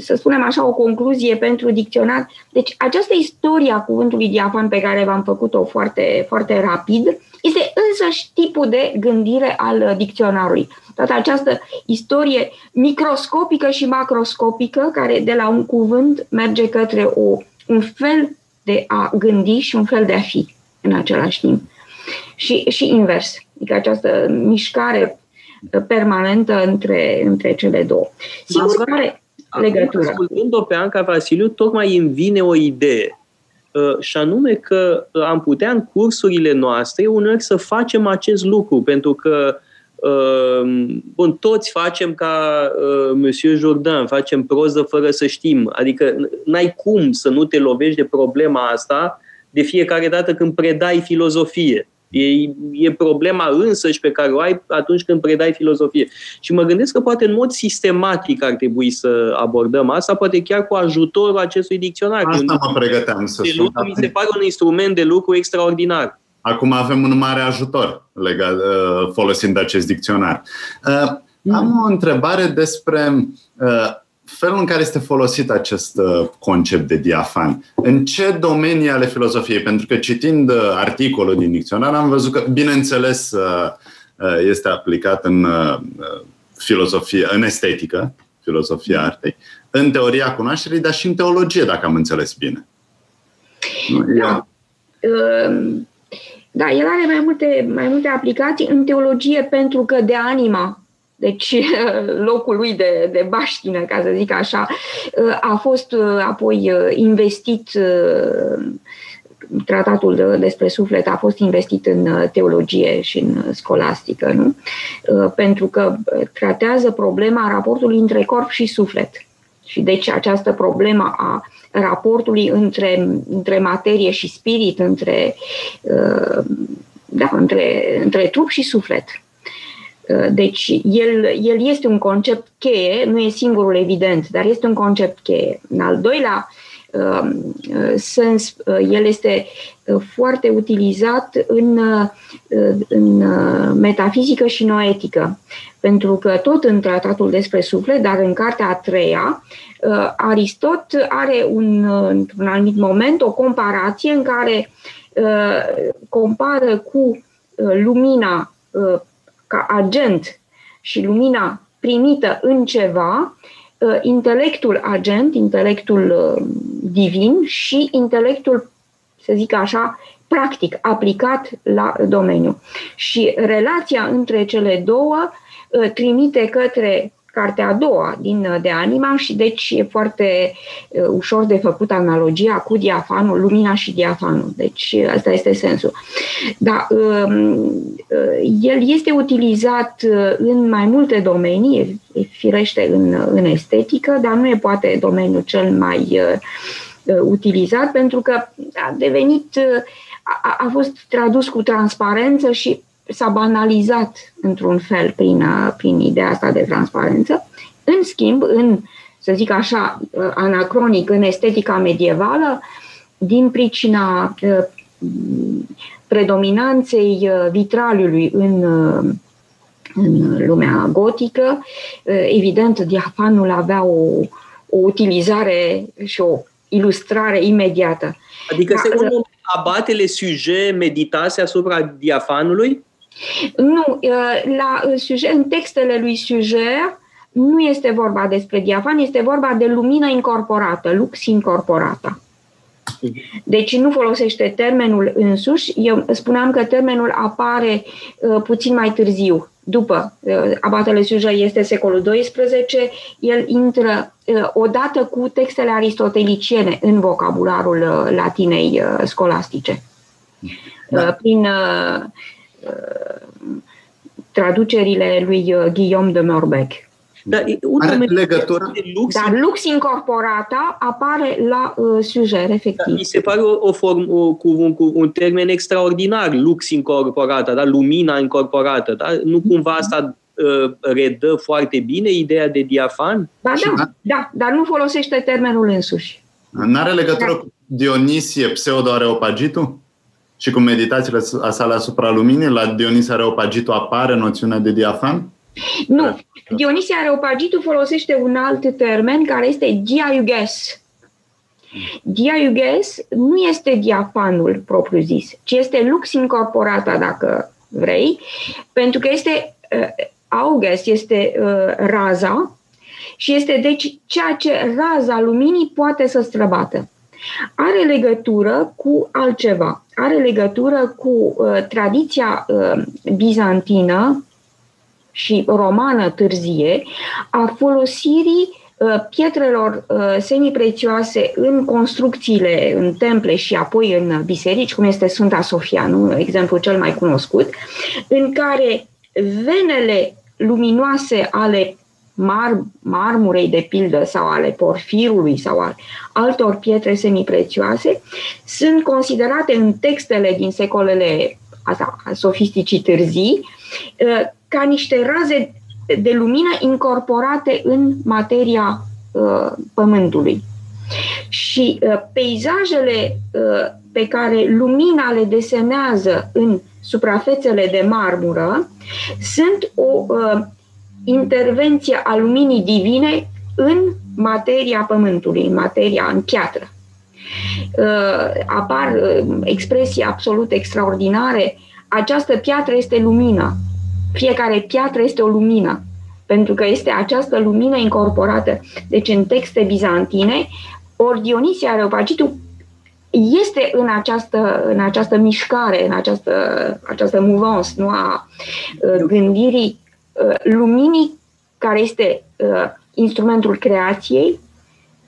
să spunem așa o concluzie pentru dicționar. Deci această istorie a cuvântului diafan pe care v-am făcut-o foarte, foarte rapid este însăși tipul de gândire al dicționarului. Toată această istorie microscopică și macroscopică care de la un cuvânt merge către o, un fel de a gândi și un fel de a fi în același timp și, și invers. Adică această mișcare permanentă între, între cele două. Sigur că are legătură. Ascultând-o pe Anca Vasiliu, tocmai îmi vine o idee. Uh, și anume că am putea în cursurile noastre uneori să facem acest lucru, pentru că uh, bun, toți facem ca uh, Monsieur Jourdain, facem proză fără să știm. Adică n-ai cum să nu te lovești de problema asta de fiecare dată când predai filozofie. E, e problema însăși pe care o ai atunci când predai filozofie. Și mă gândesc că poate în mod sistematic ar trebui să abordăm asta, poate chiar cu ajutorul acestui dicționar. Asta mă pregăteam să spun. Mi se pare un instrument de lucru extraordinar. Acum avem un mare ajutor legat, uh, folosind acest dicționar. Uh, am o întrebare despre uh, felul în care este folosit acest uh, concept de diafan. În ce domenii ale filozofiei? Pentru că citind uh, articolul din dicționar am văzut că, bineînțeles, uh, este aplicat în filozofie, în estetică, filozofia artei, în teoria cunoașterii, dar și în teologie, dacă am înțeles bine. Da. Ehm, da, el are mai multe, mai multe aplicații în teologie pentru că de anima deci locul lui de, de baștină, ca să zic așa, a fost uh, apoi uh, investit uh, tratatul despre suflet a fost investit în teologie și în scolastică, nu? Pentru că tratează problema raportului între corp și suflet. Și deci această problemă a raportului între, între materie și spirit, între, da, între, între trup și suflet. Uh, deci, el, el este un concept cheie, nu e singurul evident, dar este un concept cheie. În al doilea uh, uh, sens, el este foarte utilizat în, în metafizică și noetică, pentru că tot în tratatul despre suflet, dar în cartea a treia, Aristot are un, într-un anumit moment o comparație în care compară cu lumina ca agent și lumina primită în ceva, uh, intelectul agent, intelectul uh, divin și intelectul, să zic așa, practic, aplicat la domeniu. Și relația între cele două uh, trimite către cartea a doua din uh, De Anima și deci e foarte uh, ușor de făcut analogia cu diafanul, lumina și diafanul. Deci uh, asta este sensul. Dar um, el este utilizat în mai multe domenii, firește în, în estetică, dar nu e poate domeniul cel mai utilizat pentru că a devenit, a, a fost tradus cu transparență și s-a banalizat într-un fel prin, uh, prin ideea asta de transparență. În schimb, în, să zic așa, uh, anacronic, în estetica medievală, din pricina uh, predominanței vitraliului în, în lumea gotică, evident, diafanul avea o, o utilizare și o ilustrare imediată. Adică da, se abatele sujet meditase asupra diafanului? Nu, la, în textele lui Suger nu este vorba despre diafan, este vorba de lumină incorporată, lux incorporată. Deci nu folosește termenul însuși. Eu spuneam că termenul apare uh, puțin mai târziu, după uh, abatele Suja este secolul XII, el intră uh, odată cu textele aristoteliciene în vocabularul uh, latinei uh, scolastice. Da. Uh, prin uh, traducerile lui Guillaume de Morbec. Dar, Are legătură? Lux, Dar lux incorporata apare la uh, sujet, efectiv. Da, mi se pare o, o form, o, cu, un, cu un termen extraordinar, lux incorporata, da? lumina incorporată. Da? Nu cumva asta uh, redă foarte bine ideea de diafan? Ba da, da, dar nu folosește termenul însuși. N-are legătură da. cu Dionisie, pseudo-areopagitul? Și cu meditațiile sale asupra luminii? La Dionisie Areopagitul apare noțiunea de diafan? Nu. Dionisie Areopagitul folosește un alt termen care este diaiuges. Diaiuges nu este diafanul propriu-zis, ci este lux incorporata, dacă vrei, pentru că este uh, auges, este uh, raza și este deci ceea ce raza luminii poate să străbată. Are legătură cu altceva. Are legătură cu uh, tradiția uh, bizantină și romană târzie a folosirii uh, pietrelor uh, semiprețioase în construcțiile, în temple și apoi în biserici, cum este Sfânta Sofia, nu? exemplu cel mai cunoscut, în care venele luminoase ale mar, marmurei de pildă sau ale porfirului sau al altor pietre semiprețioase sunt considerate în textele din secolele asta, sofisticii târzii uh, ca niște raze de lumină incorporate în materia uh, Pământului. Și uh, peisajele uh, pe care lumina le desenează în suprafețele de marmură sunt o uh, intervenție a luminii divine în materia Pământului, în materia, în piatră. Uh, apar uh, expresii absolut extraordinare. Această piatră este lumină. Fiecare piatră este o lumină, pentru că este această lumină incorporată. Deci în texte bizantine, ori Dionisia Areopagitu este în această, în această mișcare, în această, această mouvance nu, a uh, gândirii uh, luminii, care este uh, instrumentul creației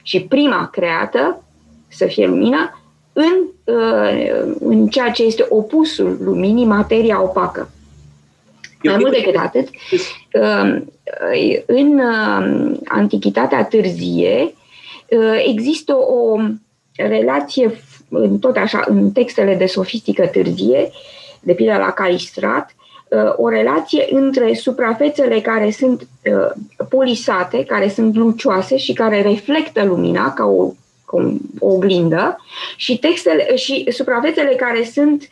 și prima creată, să fie lumina, în, în ceea ce este opusul luminii, materia opacă. Mai mult decât atât, um, în um, Antichitatea târzie uh, există o relație, tot așa, în textele de sofistică târzie, de pildă la Calistrat, uh, o relație între suprafețele care sunt uh, polisate, care sunt lucioase și care reflectă lumina ca o, ca o oglindă și, textele, și suprafețele care sunt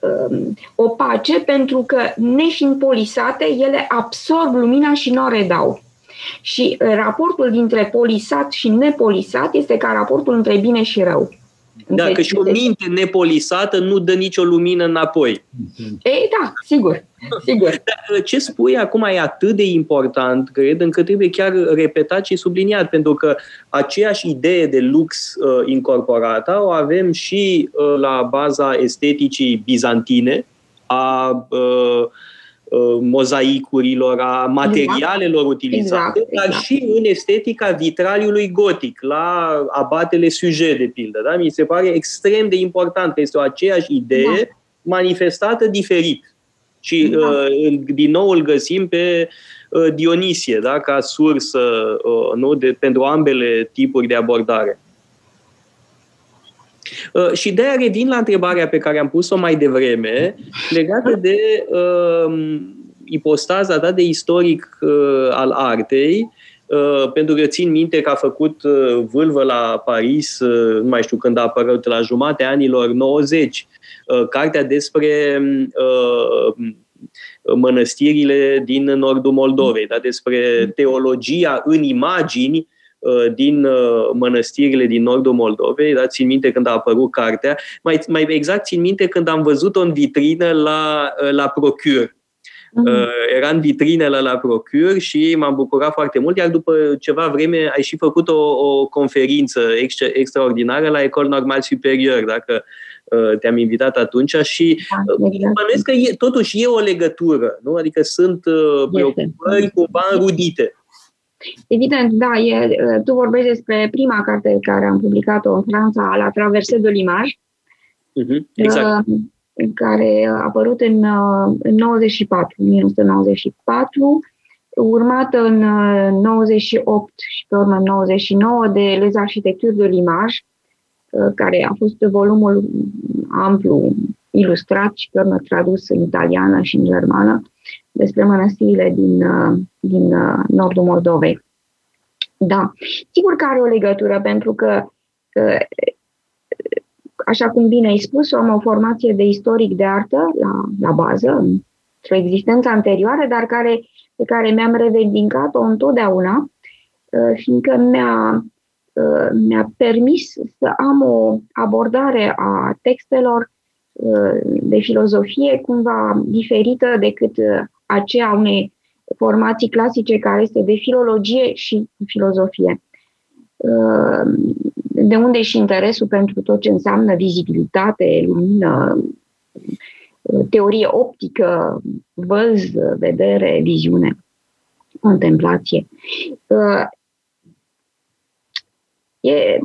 Um, opace pentru că, nefiind polisate, ele absorb lumina și nu o redau. Și uh, raportul dintre polisat și nepolisat este ca raportul între bine și rău. Da, că și o minte nepolisată nu dă nicio lumină înapoi. Ei, da, sigur. sigur. Dar uh, ce spui acum e atât de important, cred, încât trebuie chiar repetat și subliniat, pentru că aceeași idee de lux uh, incorporată o avem și uh, la baza esteticii bizantine, a uh, Uh, mozaicurilor, a materialelor exact. utilizate, exact, dar exact. și în estetica vitraliului gotic, la abatele sujet, de pildă. Da? Mi se pare extrem de important că este o aceeași idee da. manifestată diferit. Și da. uh, din nou îl găsim pe uh, Dionisie, da? ca sursă uh, nu? de, pentru ambele tipuri de abordare. Uh, și de-aia revin la întrebarea pe care am pus-o mai devreme, legată de uh, ipostaza ta de istoric uh, al artei, uh, pentru că țin minte că a făcut uh, vâlvă la Paris, uh, nu mai știu când a apărut, la jumate anilor 90, uh, cartea despre uh, mănăstirile din nordul Moldovei, da, despre teologia în imagini Uh, din uh, mănăstirile din nordul Moldovei, da? țin minte când a apărut cartea, mai, mai exact țin minte când am văzut-o în vitrină la, uh, la Procure. Mm-hmm. Era în vitrină la, la Procure și m-am bucurat foarte mult, iar după ceva vreme ai și făcut o, o conferință extra, extraordinară la Ecole Normal Superior, dacă te-am invitat atunci și da, bănuiesc că e, totuși e o legătură, nu? Adică sunt preocupări cumva înrudite. Evident, da, e, tu vorbești despre prima carte care am publicat-o în Franța, La traversée de l'image. Uh-huh, exact. care a apărut în, în 94, 1994, urmată în 98 și pe urmă în 99 de Les Architectures de l'Image, care a fost volumul amplu, ilustrat și pe urmă tradus în italiană și în germană despre mănăstirile din, din nordul Moldovei. Da, sigur că are o legătură, pentru că, așa cum bine ai spus, am o formație de istoric de artă la, la bază, într-o existență anterioară, dar care, pe care mi-am revendicat-o întotdeauna, fiindcă mi-a, mi-a permis să am o abordare a textelor de filozofie cumva diferită decât aceea unei formații clasice care este de filologie și filozofie. Uh, de unde și interesul pentru tot ce înseamnă vizibilitate, lumină, uh, teorie optică, văz, vedere, viziune, contemplație. Uh, e,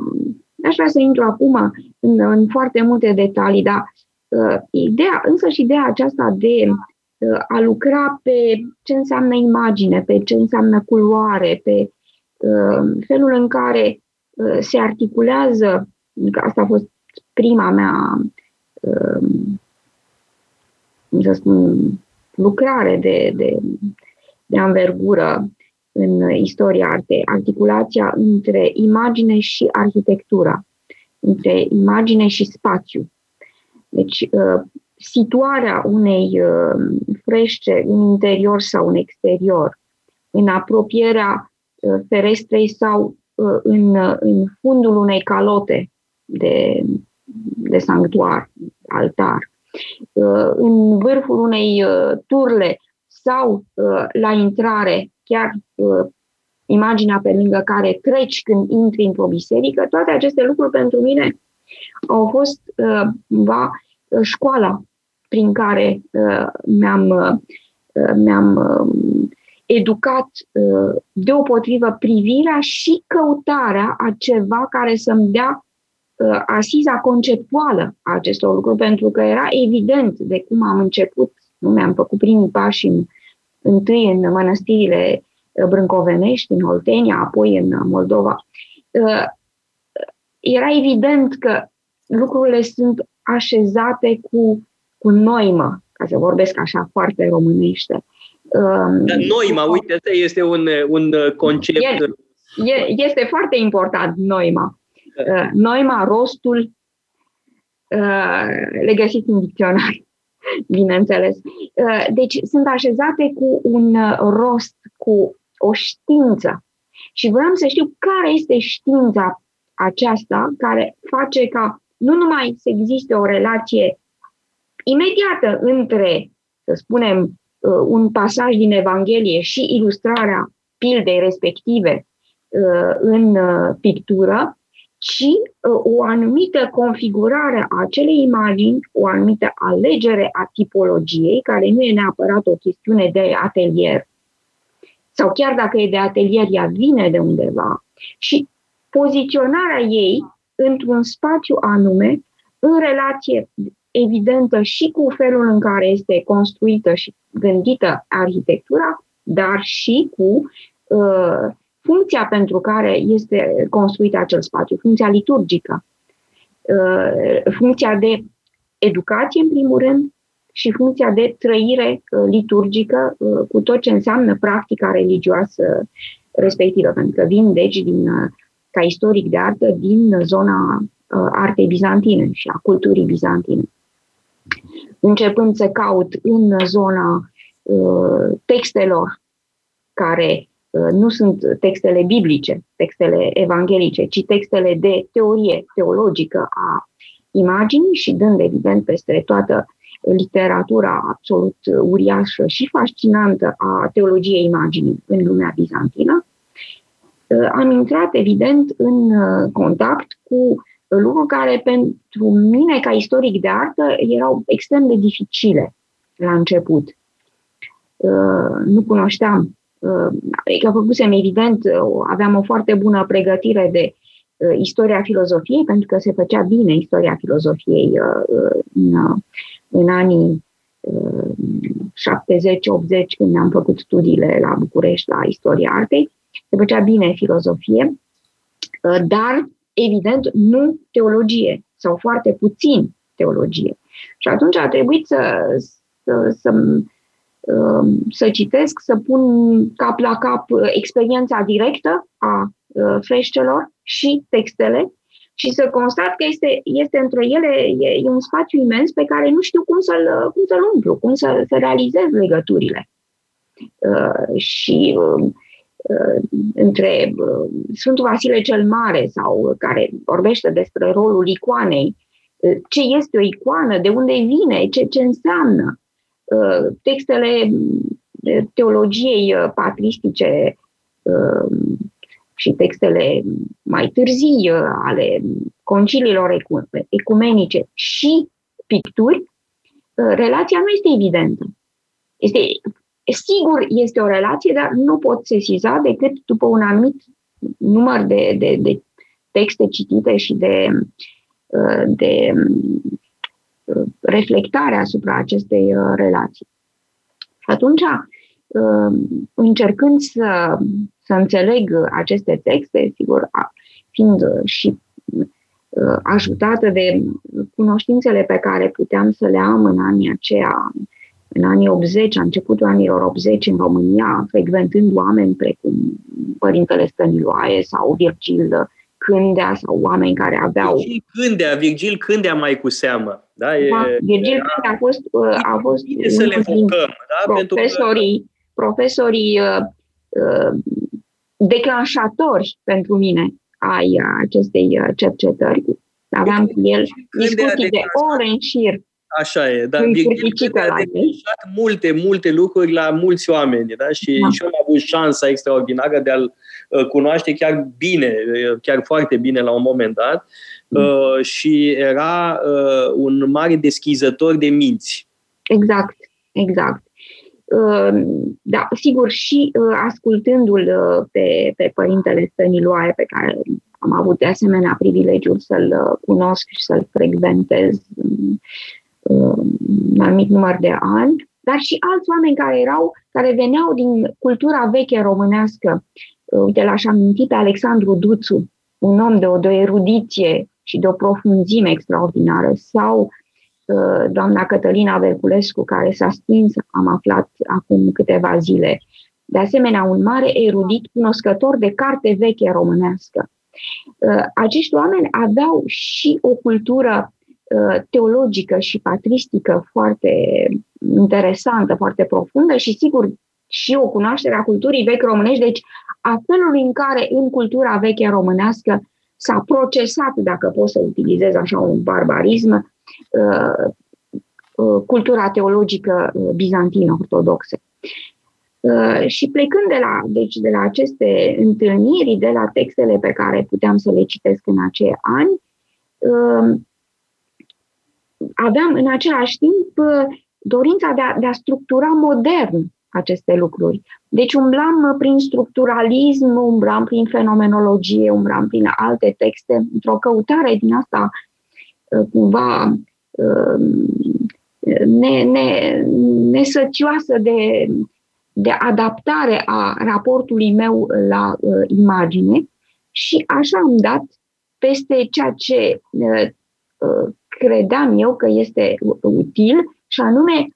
aș vrea să intru acum în, în foarte multe detalii, dar ideea, însă și ideea aceasta de a lucra pe ce înseamnă imagine, pe ce înseamnă culoare, pe uh, felul în care uh, se articulează, asta a fost prima mea uh, să spun, lucrare de, de, de anvergură în istoria artei, articulația între imagine și arhitectura, între imagine și spațiu. Deci, situarea unei uh, frește în interior sau în exterior, în apropierea uh, ferestrei sau uh, în, în fundul unei calote de, de sanctuar, altar, în vârful unei turle sau la intrare, chiar imaginea pe lângă care treci când intri într-o biserică, toate aceste lucruri pentru mine au fost cumva Uh, școala prin care uh, mi-am, uh, mi-am educat deopotrivă privirea și căutarea a ceva care să-mi dea asiza conceptuală a acestor lucruri, pentru că era evident de cum am început, nu mi-am făcut primii pași în, întâi în mănăstirile brâncovenești, în Oltenia, apoi în Moldova. Era evident că lucrurile sunt așezate cu, cu noimă, ca să vorbesc așa foarte românește. Um, noima, uite, asta este un, un concept. E, este foarte important, noima. Uh, noima, rostul, uh, le găsiți în dicționar, bineînțeles. Uh, deci sunt așezate cu un rost, cu o știință. Și vreau să știu care este știința aceasta care face ca nu numai să existe o relație imediată între, să spunem, uh, un pasaj din Evanghelie și ilustrarea pildei respective uh, în uh, pictură, ci o anumită configurare a acelei imagini, o anumită alegere a tipologiei, care nu e neapărat o chestiune de atelier, sau chiar dacă e de atelier, ea vine de undeva, și poziționarea ei într-un spațiu anume, în relație evidentă și cu felul în care este construită și gândită arhitectura, dar și cu uh, funcția pentru care este construit acel spațiu, funcția liturgică, uh, funcția de educație, în primul rând, și funcția de trăire uh, liturgică uh, cu tot ce înseamnă practica religioasă respectivă, pentru că vin, deci, din uh, ca istoric de artă din zona uh, artei bizantine și a culturii bizantine. Începând să caut în zona uh, textelor care uh, nu sunt textele biblice, textele evanghelice, ci textele de teorie teologică a imaginii și dând evident peste toată literatura absolut uriașă și fascinantă a teologiei imaginii în lumea bizantină, Uh, am intrat, evident, în uh, contact cu lucruri care pentru mine, ca istoric de artă, erau extrem de dificile la început. Uh, nu cunoșteam. Adică făcusem, evident, aveam o foarte bună pregătire de istoria filozofiei, pentru că se făcea bine istoria filozofiei în, în anii 70-80, când am făcut studiile la București la istoria artei, se făcea bine filozofie, dar, evident, nu teologie sau foarte puțin teologie. Și atunci a trebuit să, să, să, um, să citesc, să pun cap la cap uh, experiența directă a uh, freștelor și textele și să constat că este, este între ele e, e un spațiu imens pe care nu știu cum să-l, cum să-l umplu, cum să, să realizez legăturile. Uh, și uh, uh, între uh, Sfântul Vasile cel Mare sau care vorbește despre rolul icoanei ce este o icoană, de unde vine, ce, ce înseamnă. Uh, textele uh, teologiei uh, patristice și textele mai târzii ale conciliilor ecumenice și picturi, relația nu este evidentă. Este, sigur, este o relație, dar nu pot sesiza decât după un anumit număr de, de, de texte citite și de de uh, reflectare asupra acestei uh, relații. Și atunci, uh, încercând să, să înțeleg aceste texte, sigur, fiind și ajutată de cunoștințele pe care puteam să le am în anii aceia, în anii 80, a începutul anilor 80 în România, frecventând oameni precum Părintele Stăniloae sau Virgil Cândea sau oameni care aveau... Virgil Cândea, Virgil Cândea mai cu seamă. Da, e, da, Virgil Cândea a fost, uh, a fost bine să le focăm, da? profesorii, că... profesorii uh, uh, declanșatori pentru mine ai acestei uh, cercetări. Aveam cu el discuții de ore în șir Așa e, dar Virgil a declanșat multe, multe lucruri la mulți oameni, da? Și, da. și eu am avut șansa extraordinară de a-l uh, cunoaște chiar bine, uh, chiar foarte bine la un moment dat mm. uh, și era uh, un mare deschizător de minți. Exact, exact. Uh, da, sigur, și uh, ascultându-l pe, pe Părintele Stăniloae, pe care am avut de asemenea privilegiul să-l cunosc și să-l frecventez un anumit număr de ani, dar și alți oameni care erau, care veneau din cultura veche românească. Uite, l-aș aminti pe Alexandru Duțu, un om de o, de o erudiție și de o profunzime extraordinară, sau uh, doamna Cătălina Verculescu, care s-a stins, am aflat acum câteva zile. De asemenea, un mare erudit cunoscător de carte veche românească. Uh, acești oameni aveau și o cultură Uh, teologică și patristică foarte interesantă, foarte profundă și, sigur, și o cunoaștere a culturii vechi românești, deci a felului în care în cultura veche românească s-a procesat, dacă pot să utilizez așa un barbarism, uh, uh, cultura teologică bizantină-ortodoxă. Și plecând de la, deci de la aceste întâlniri, de la textele pe care puteam să le citesc în acei ani, aveam în același timp uh, dorința de a, de a structura modern aceste lucruri. Deci umblam uh, prin structuralism, umblam prin fenomenologie, umblam prin alte texte, într-o căutare din asta uh, cumva ne, ne, nesăcioasă de, de adaptare a raportului meu la uh, imagine și așa am dat peste ceea ce uh, credeam eu că este util, și anume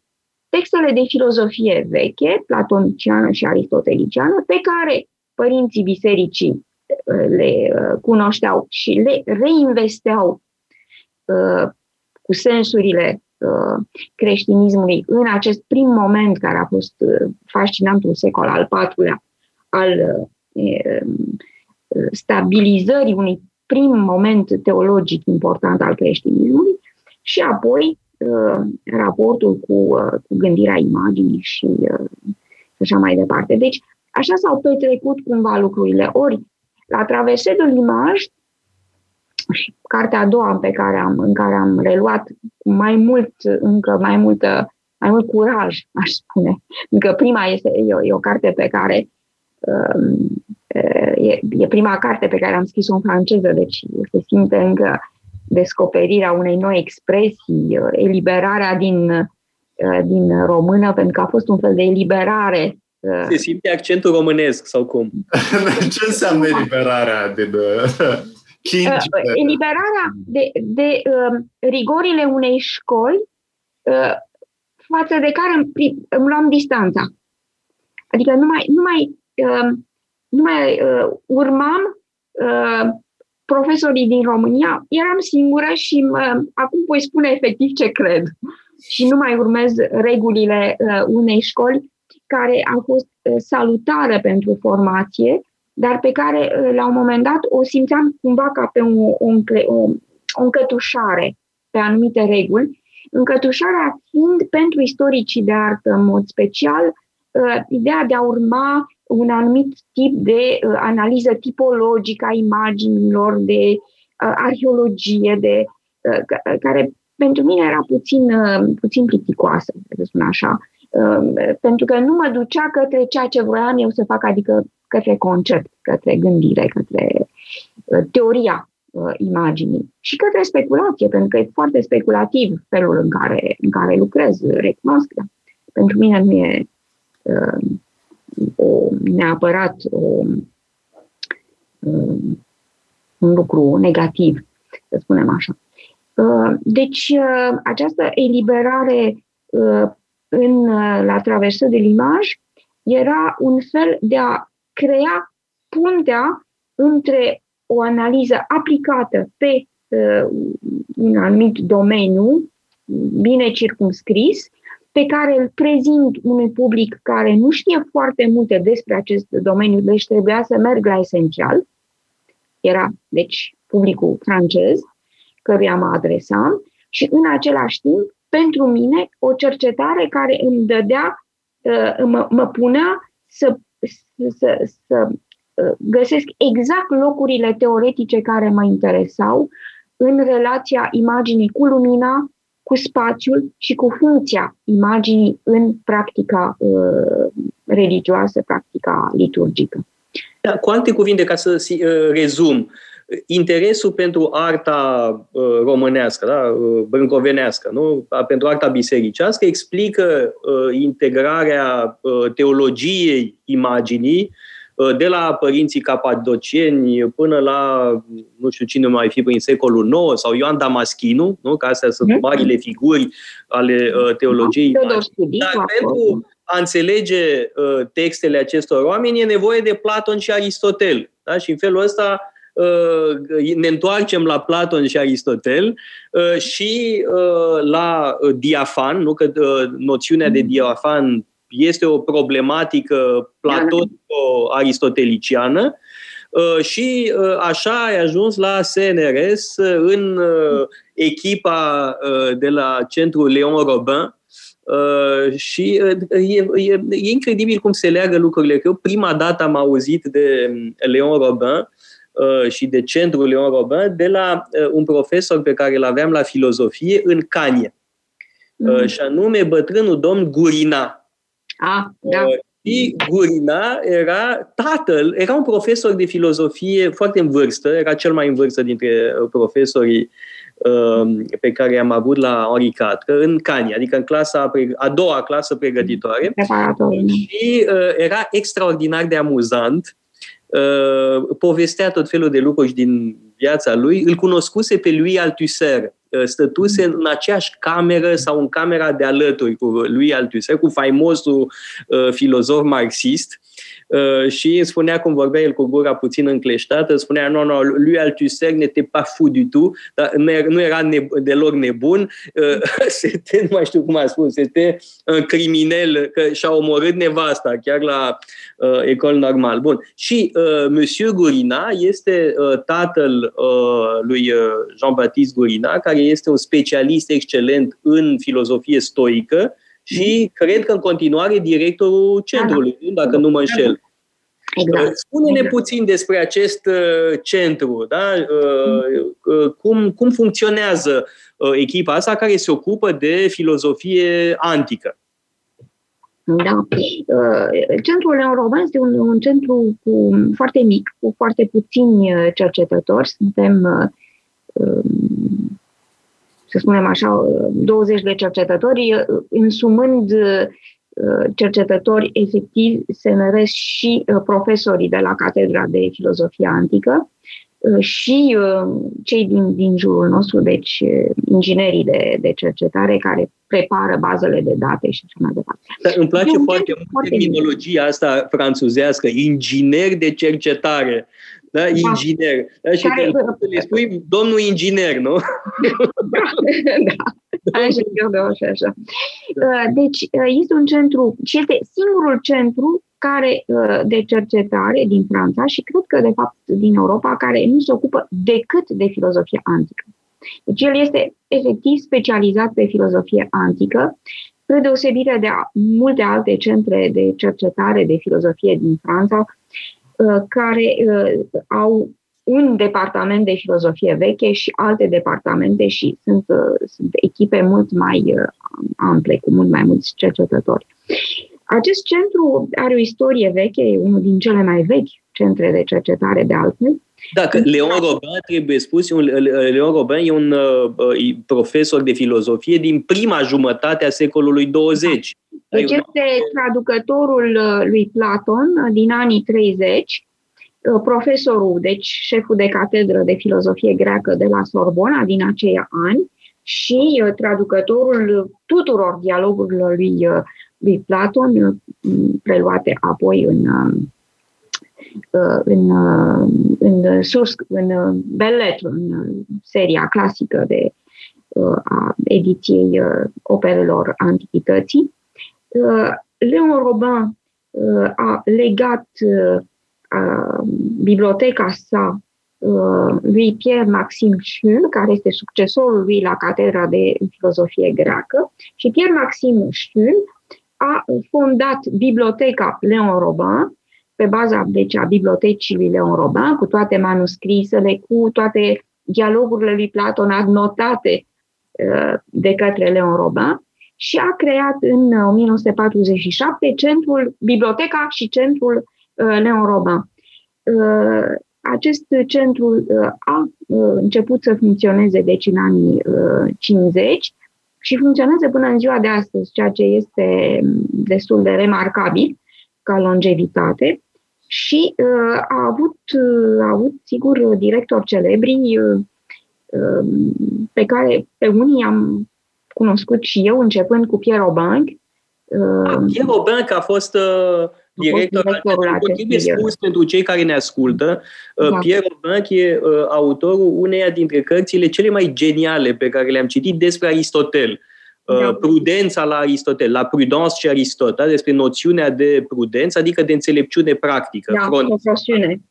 textele de filozofie veche, platoniciană și aristoteliciană, pe care părinții bisericii uh, le uh, cunoșteau și le reinvesteau uh, cu sensurile creștinismului în acest prim moment care a fost fascinantul secol al IV-lea al stabilizării unui prim moment teologic important al creștinismului și apoi uh, raportul cu, uh, cu gândirea imaginii și uh, așa mai departe. Deci, așa s-au petrecut cumva lucrurile. Ori, la traversedul imaj, și cartea a doua pe care am, în care am reluat mai mult, încă mai multă, mai mult curaj, aș spune. Încă prima este, e o, e o carte pe care um, e, e prima carte pe care am scris-o în franceză, deci se simte încă descoperirea unei noi expresii, eliberarea din, din română, pentru că a fost un fel de eliberare se simte accentul românesc sau cum? Ce înseamnă eliberarea din uh, Eliberarea de, de uh, rigorile unei școli uh, față de care îmi, îmi luam distanța. Adică nu mai, nu mai, uh, nu mai uh, urmam uh, profesorii din România, eram singură și uh, acum voi spune efectiv ce cred. Și nu mai urmez regulile uh, unei școli care a fost uh, salutară pentru formație, dar pe care uh, la un moment dat o simțeam cumva ca pe o, o, o, o încătușare pe anumite reguli, încătușarea fiind pentru istoricii de artă în mod special uh, ideea de a urma un anumit tip de analiză tipologică a imaginilor, de arheologie, de, care pentru mine era puțin, puțin plicticoasă, să spun așa. Um, pentru că nu mă ducea către ceea ce voiam eu să fac, adică către concept, către gândire, către uh, teoria uh, imaginii și către speculație, pentru că e foarte speculativ felul în care, în care lucrez, recunosc. Pentru mine nu e uh, o, neapărat o, um, un lucru negativ, să spunem așa. Uh, deci, uh, această eliberare uh, în, la traversă de limaj era un fel de a crea puntea între o analiză aplicată pe uh, un anumit domeniu bine circumscris, pe care îl prezint unui public care nu știe foarte multe despre acest domeniu, deci trebuia să merg la esențial. Era, deci, publicul francez, căruia mă adresam, și în același timp pentru mine o cercetare care îmi dădea, uh, mă, mă punea să, să, să, să uh, găsesc exact locurile teoretice care mă interesau în relația imaginii cu lumina, cu spațiul și cu funcția imaginii în practica uh, religioasă, practica liturgică. Da, cu alte cuvinte, ca să uh, rezum, interesul pentru arta uh, românească, da? Uh, brâncovenească, nu? pentru arta bisericească, explică uh, integrarea teologiei imaginii de la părinții capadocieni până la, nu știu cine mai fi prin secolul IX, sau Ioan Damaschinu, nu? că astea sunt mhm. marile figuri ale teologiei. Dar pentru a înțelege textele acestor oameni e nevoie de Platon și Aristotel. Da? Și în felul ăsta Uh, ne întoarcem la Platon și Aristotel uh, și uh, la diafan, nu că noțiunea de diafan este o problematică platonico-aristoteliciană și așa ai ajuns la CNRS în echipa de la centrul Leon Robin, Uh, și uh, e, e, e incredibil cum se leagă lucrurile. Că eu prima dată am auzit de Leon Robin Uh, și de centrul Leon Robin de la uh, un profesor pe care îl aveam la filozofie în Canie. Uh, mm. Și anume bătrânul domn Gurina. Ah, da. Și Gurina era tatăl, era un profesor de filozofie foarte în vârstă, era cel mai în vârstă dintre profesorii pe care am avut la Henri IV, în Cania, adică în clasa, a doua clasă pregătitoare. Și era extraordinar de amuzant Uh, povestea tot felul de lucruri din viața lui. Îl cunoscuse pe lui Althusser, uh, stătuse în aceeași cameră sau în camera de alături cu lui Althusser, cu faimosul uh, filozof marxist. Uh, și îmi spunea cum vorbea el cu gura puțin încleștată, spunea, nu, nu, lui Althusser n'était pas fou du tout, dar nu era ne- deloc nebun, este, nu mai știu cum a spus, este un criminel că și-a omorât nevasta chiar la uh, ecol normal. Bun. Și uh, Monsieur Gurina este uh, tatăl uh, lui uh, Jean-Baptiste Gurina, care este un specialist excelent în filozofie stoică, și cred că în continuare directorul centrului, da, dacă nu mă înșel. Exact. Spune-ne exact. puțin despre acest uh, centru, da? Uh, cum, cum funcționează uh, echipa asta care se ocupă de filozofie antică. Da. Centrul Leon este un, un centru cu, foarte mic, cu foarte puțini cercetători. Suntem, să spunem așa, 20 de cercetători, însumând cercetători efectiv SNR și profesorii de la Catedra de Filozofie Antică și cei din, din jurul nostru, deci inginerii de, de cercetare care prepară bazele de date și așa mai departe. Dar îmi place foarte mult terminologia asta franțuzească, inginer de cercetare. Da? Inginer. Da? Și care, le spui domnul inginer, nu? da, așa, eu de așa, așa. Deci, este un centru, și este singurul centru care, de cercetare din Franța și cred că, de fapt, din Europa, care nu se ocupă decât de filozofie antică. Deci el este efectiv specializat pe filozofie antică, spre deosebire de multe alte centre de cercetare de filozofie din Franța, uh, care uh, au un departament de filozofie veche și alte departamente și sunt, uh, sunt echipe mult mai ample, cu mult mai mulți cercetători. Acest centru are o istorie veche, e unul din cele mai vechi centre de cercetare de altfel, dacă Leon Robin, trebuie spus, un, Leon Robin e un uh, profesor de filozofie din prima jumătate a secolului 20. Deci este traducătorul uh, lui Platon uh, din anii 30, uh, profesorul, deci șeful de catedră de filozofie greacă de la Sorbona din acei ani și traducătorul tuturor dialogurilor lui, lui Platon, preluate apoi în Uh, în, uh, în, sus, în uh, Bellet, în seria clasică de a ediției operelor antichității. Leon Robin a legat biblioteca sa lui Pierre Maxim Schul, care este succesorul lui la catedra de filozofie greacă, și Pierre Maxim Schul a fondat biblioteca Leon Robin, pe baza deci, a bibliotecii lui Leon Robin, cu toate manuscrisele, cu toate dialogurile lui Platon adnotate uh, de către Leon Robin și a creat în 1947 centrul, biblioteca și centrul uh, Leon Robin. Uh, acest centru a început să funcționeze deci în anii 50 și funcționează până în ziua de astăzi, ceea ce este mm, destul de remarcabil ca longevitate și uh, a, avut, uh, a avut, sigur, directori celebri uh, uh, pe care pe unii am cunoscut și eu, începând cu Pierre Aubanc. Uh, ah, Pierre Aubanc a fost uh, director, trebuie spus pentru cei care ne ascultă, uh, da. Pierre Aubanc e uh, autorul uneia dintre cărțile cele mai geniale pe care le-am citit despre Aristotel. Da. Uh, prudența la Aristotel, la prudence și Aristot, da? despre noțiunea de prudență, adică de înțelepciune practică. Da,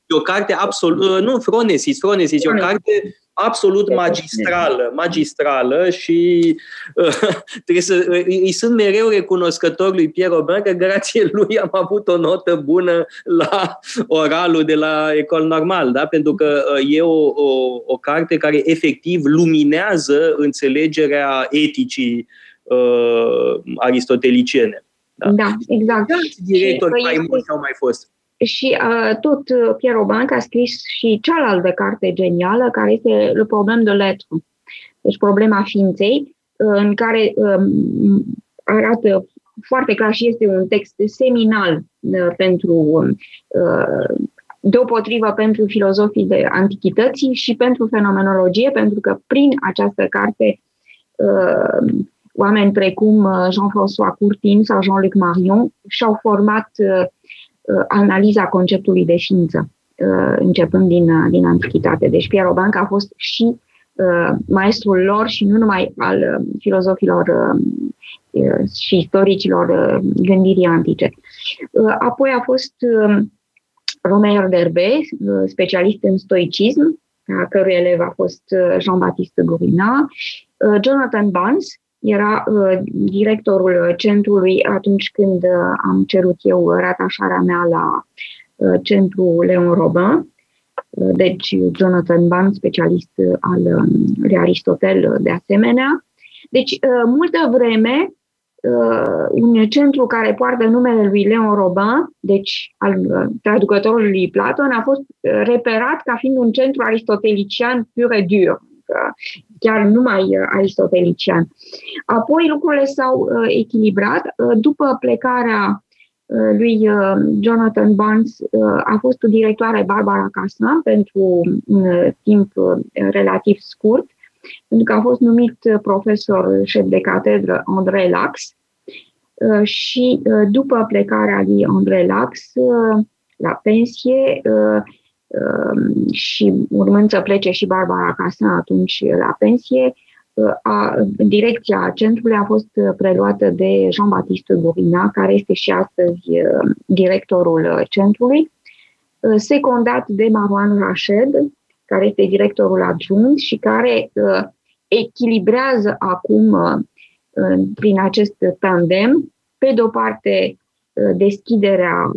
E o carte absolut, uh, nu, Fronesis, Fronesis, e o carte absolut magistrală, magistrală și uh, trebuie să, uh, îi sunt mereu recunoscător lui Pierre Robin că grație lui am avut o notă bună la oralul de la Ecol Normal, da? pentru că uh, e o, o, o carte care efectiv luminează înțelegerea eticii uh, aristoteliciene. Da, da exact. Directori mai mulți au mai fost. Și uh, tot uh, Pierre Aubanc a scris și cealaltă carte genială, care este Le Problem de l'être, deci problema ființei, uh, în care uh, arată foarte clar și este un text seminal uh, pentru uh, deopotrivă pentru filozofii de antichității și pentru fenomenologie, pentru că prin această carte uh, oameni precum uh, Jean-François Courtin sau Jean-Luc Marion și-au format uh, uh, analiza conceptului de știință, începând din, din antichitate. Deci Pierre Aubanc a fost și maestrul lor și nu numai al filozofilor și istoricilor gândirii antice. Apoi a fost Romain Derbe, specialist în stoicism, a cărui elev a fost Jean-Baptiste Gourina, Jonathan Barnes, era uh, directorul centrului atunci când uh, am cerut eu ratașarea mea la uh, centrul Leon Robin, uh, deci Jonathan Ban, specialist al uh, lui Aristotel uh, de asemenea. Deci, uh, multă vreme uh, un centru care poartă numele lui Leon Robin, deci al uh, traducătorului Platon, a fost uh, reperat ca fiind un centru aristotelician pur et dur, chiar numai uh, aristotelician. Apoi lucrurile s-au uh, echilibrat. Uh, după plecarea uh, lui uh, Jonathan Barnes uh, a fost directoare Barbara Casna pentru un timp relativ scurt pentru că a fost numit uh, profesor șef de catedră André Lax uh, și uh, după plecarea lui André Lax la pensie um, și urmând să plece și Barbara Casan atunci la pensie, a, direcția centrului a fost preluată de Jean-Baptiste Gorina, care este și astăzi directorul centrului, secundat de Marwan Rached, care este directorul adjunct și care uh, echilibrează acum uh, prin acest tandem, pe de o parte, uh, deschiderea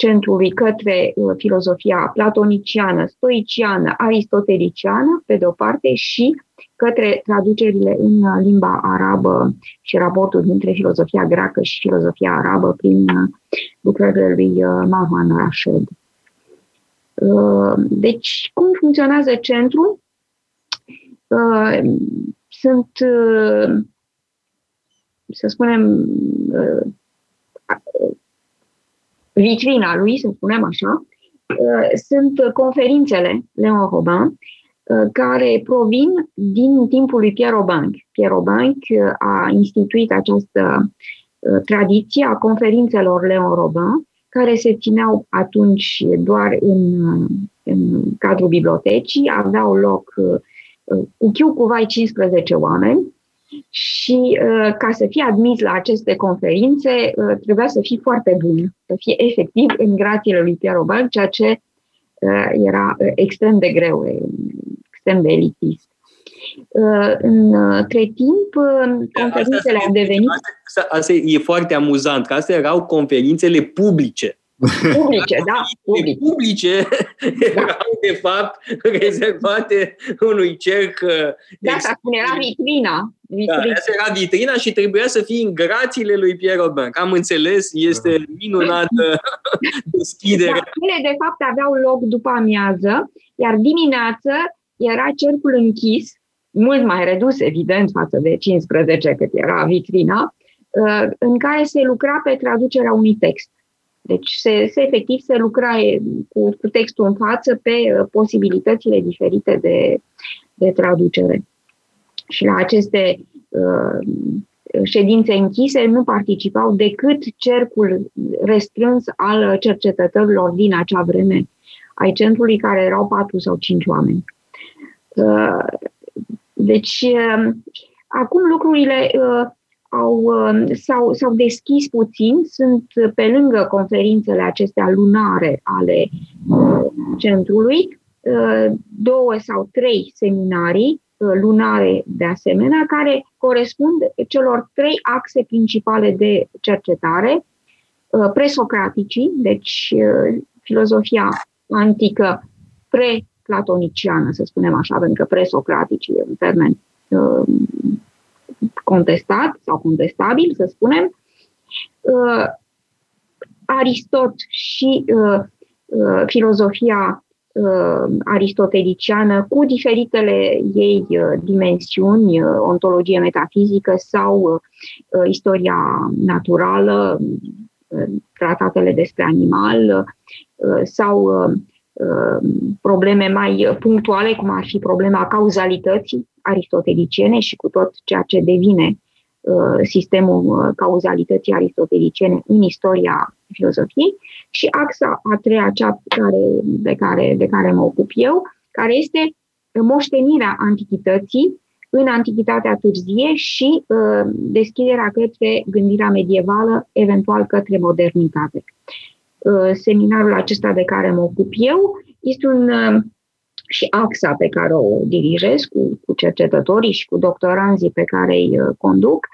uh, centrului către uh, filozofia platoniciană, stoiciană, aristoteliciană, pe de o parte, și către traducerile în limba arabă și raportul dintre filozofia greacă și filozofia arabă prin uh, lucrările lui Marwan Rashid. Uh, deci, cum funcționează centrul? Uh, sunt, uh, să spunem, vitrina lui, să spunem așa, sunt conferințele Leon Robin, care provin din timpul lui Pierre Aubanc. Pierre Aubanc a instituit această tradiție a conferințelor Leon Robin, care se țineau atunci doar în, în cadrul bibliotecii, aveau loc uh, cu chiu cu vai 15 oameni și uh, ca să fii admis la aceste conferințe uh, trebuia să fii foarte bun, să fii efectiv în grațiile lui Pierre Robert, ceea ce era extrem de greu, extrem de elitist. Între timp, conferințele au devenit... Asta, asta e foarte amuzant, că astea erau conferințele publice. Publice, da. Publice, publice da. erau, de fapt, rezervate unui cerc. Da, ex- cum era vitrina. vitrina. Da, asta era vitrina și trebuia să fie în grațiile lui Pierre Robin. Am înțeles, este minunată deschidere. Da, ele, de fapt, aveau loc după amiază, iar dimineață era cercul închis, mult mai redus, evident, față de 15 cât era vitrina, uh, în care se lucra pe traducerea unui text. Deci se, se efectiv se lucra cu, cu textul în față pe uh, posibilitățile diferite de, de traducere. Și la aceste uh, ședințe închise nu participau decât cercul restrâns al cercetătorilor din acea vreme ai centrului, care erau patru sau cinci oameni. Uh, deci, uh, acum lucrurile uh, au, s-au, s-au deschis puțin, sunt pe lângă conferințele acestea lunare ale centrului, două sau trei seminarii lunare de asemenea, care corespund celor trei axe principale de cercetare, presocraticii, deci filozofia antică pre platoniciană, să spunem așa, pentru că presocratic e un termen uh, contestat sau contestabil, să spunem. Uh, Aristot și uh, uh, filozofia uh, aristoteliciană cu diferitele ei uh, dimensiuni, uh, ontologie metafizică sau uh, istoria naturală, uh, tratatele despre animal uh, sau uh, Um, probleme mai punctuale, cum ar fi problema cauzalității aristoteliciene și cu tot ceea ce devine uh, sistemul uh, cauzalității aristoteliciene în istoria filozofiei și axa a treia, cea care, de, care, de care mă ocup eu, care este moștenirea antichității în antichitatea târzie și uh, deschiderea către gândirea medievală, eventual către modernitate. Uh, seminarul acesta de care mă ocup eu este un uh, și axa pe care o dirijez cu, cu cercetătorii și cu doctoranzii pe care îi uh, conduc,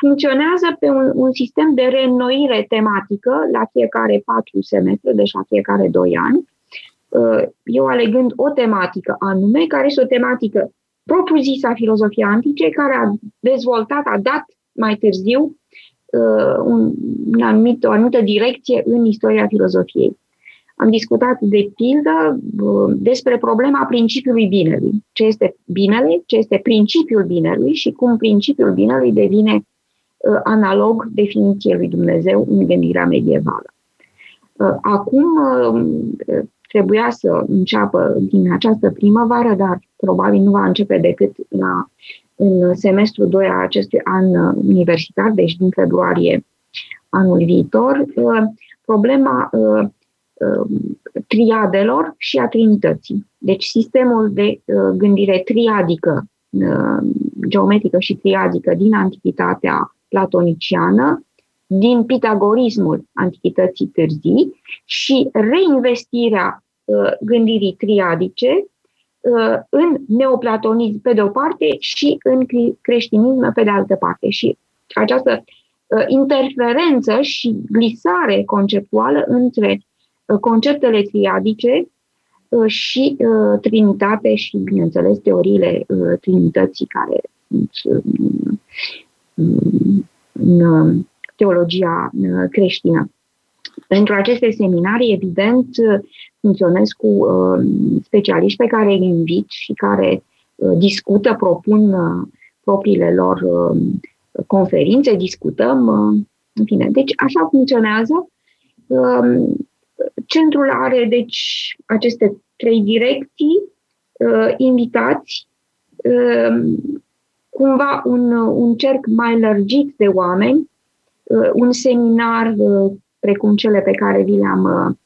funcționează pe un, un sistem de reînnoire tematică la fiecare patru semestre, deci la fiecare doi ani. Eu alegând o tematică anume, care este o tematică propriu-zisa filozofie antice, care a dezvoltat, a dat mai târziu uh, un, un anumit, o anumită direcție în istoria filozofiei. Am discutat, de pildă, uh, despre problema principiului binelui. Ce este binele, ce este principiul binelui și cum principiul binelui devine uh, analog definiției lui Dumnezeu în gândirea medievală. Uh, acum trebuia să înceapă din această primăvară, dar probabil nu va începe decât la, în semestrul 2 a acestui an universitar, deci din februarie anul viitor, problema Um, triadelor și a Trinității. Deci sistemul de uh, gândire triadică, uh, geometrică și triadică din Antichitatea platoniciană, din pitagorismul Antichității târzii și reinvestirea uh, gândirii triadice în neoplatonism pe de o parte și în creștinism pe de altă parte. Și această interferență și glisare conceptuală între Uh, conceptele triadice uh, și uh, trinitate și, bineînțeles, teoriile trinității care sunt în teologia creștină. Pentru aceste seminarii, evident, funcționez cu specialiști pe care îi invit și care discută, propun propriile lor conferințe, discutăm, în fine. Deci, așa funcționează. Centrul are, deci, aceste trei direcții, uh, invitați, uh, cumva un, un cerc mai lărgit de oameni, uh, un seminar uh, precum cele pe care vi le-am,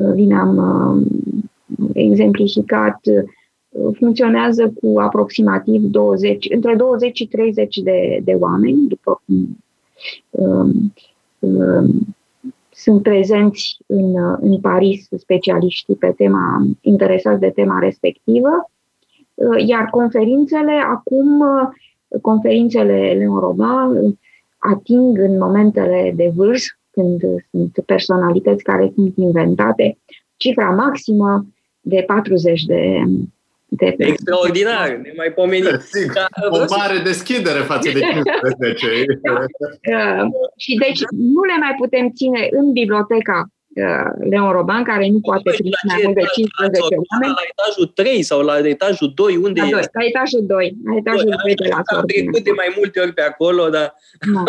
uh, vi le-am uh, exemplificat, uh, funcționează cu aproximativ 20, între 20 și 30 de, de oameni, după cum uh, uh, sunt prezenți în, în Paris specialiștii pe tema, interesați de tema respectivă, iar conferințele, acum, conferințele Leon Roman ating în momentele de vârf, când sunt personalități care sunt inventate, cifra maximă de 40 de de Extraordinar, nemaipomenit. Da, o mare să... deschidere față de 15. da. uh, și deci nu le mai putem ține în biblioteca uh, Leon Roban, care nu poate primi mai mult de 15 oameni. La etajul 3 sau la etajul 2, unde la e? 2, la etajul 2, la etajul 2 de la Am trecut de mai multe ori pe acolo, dar no.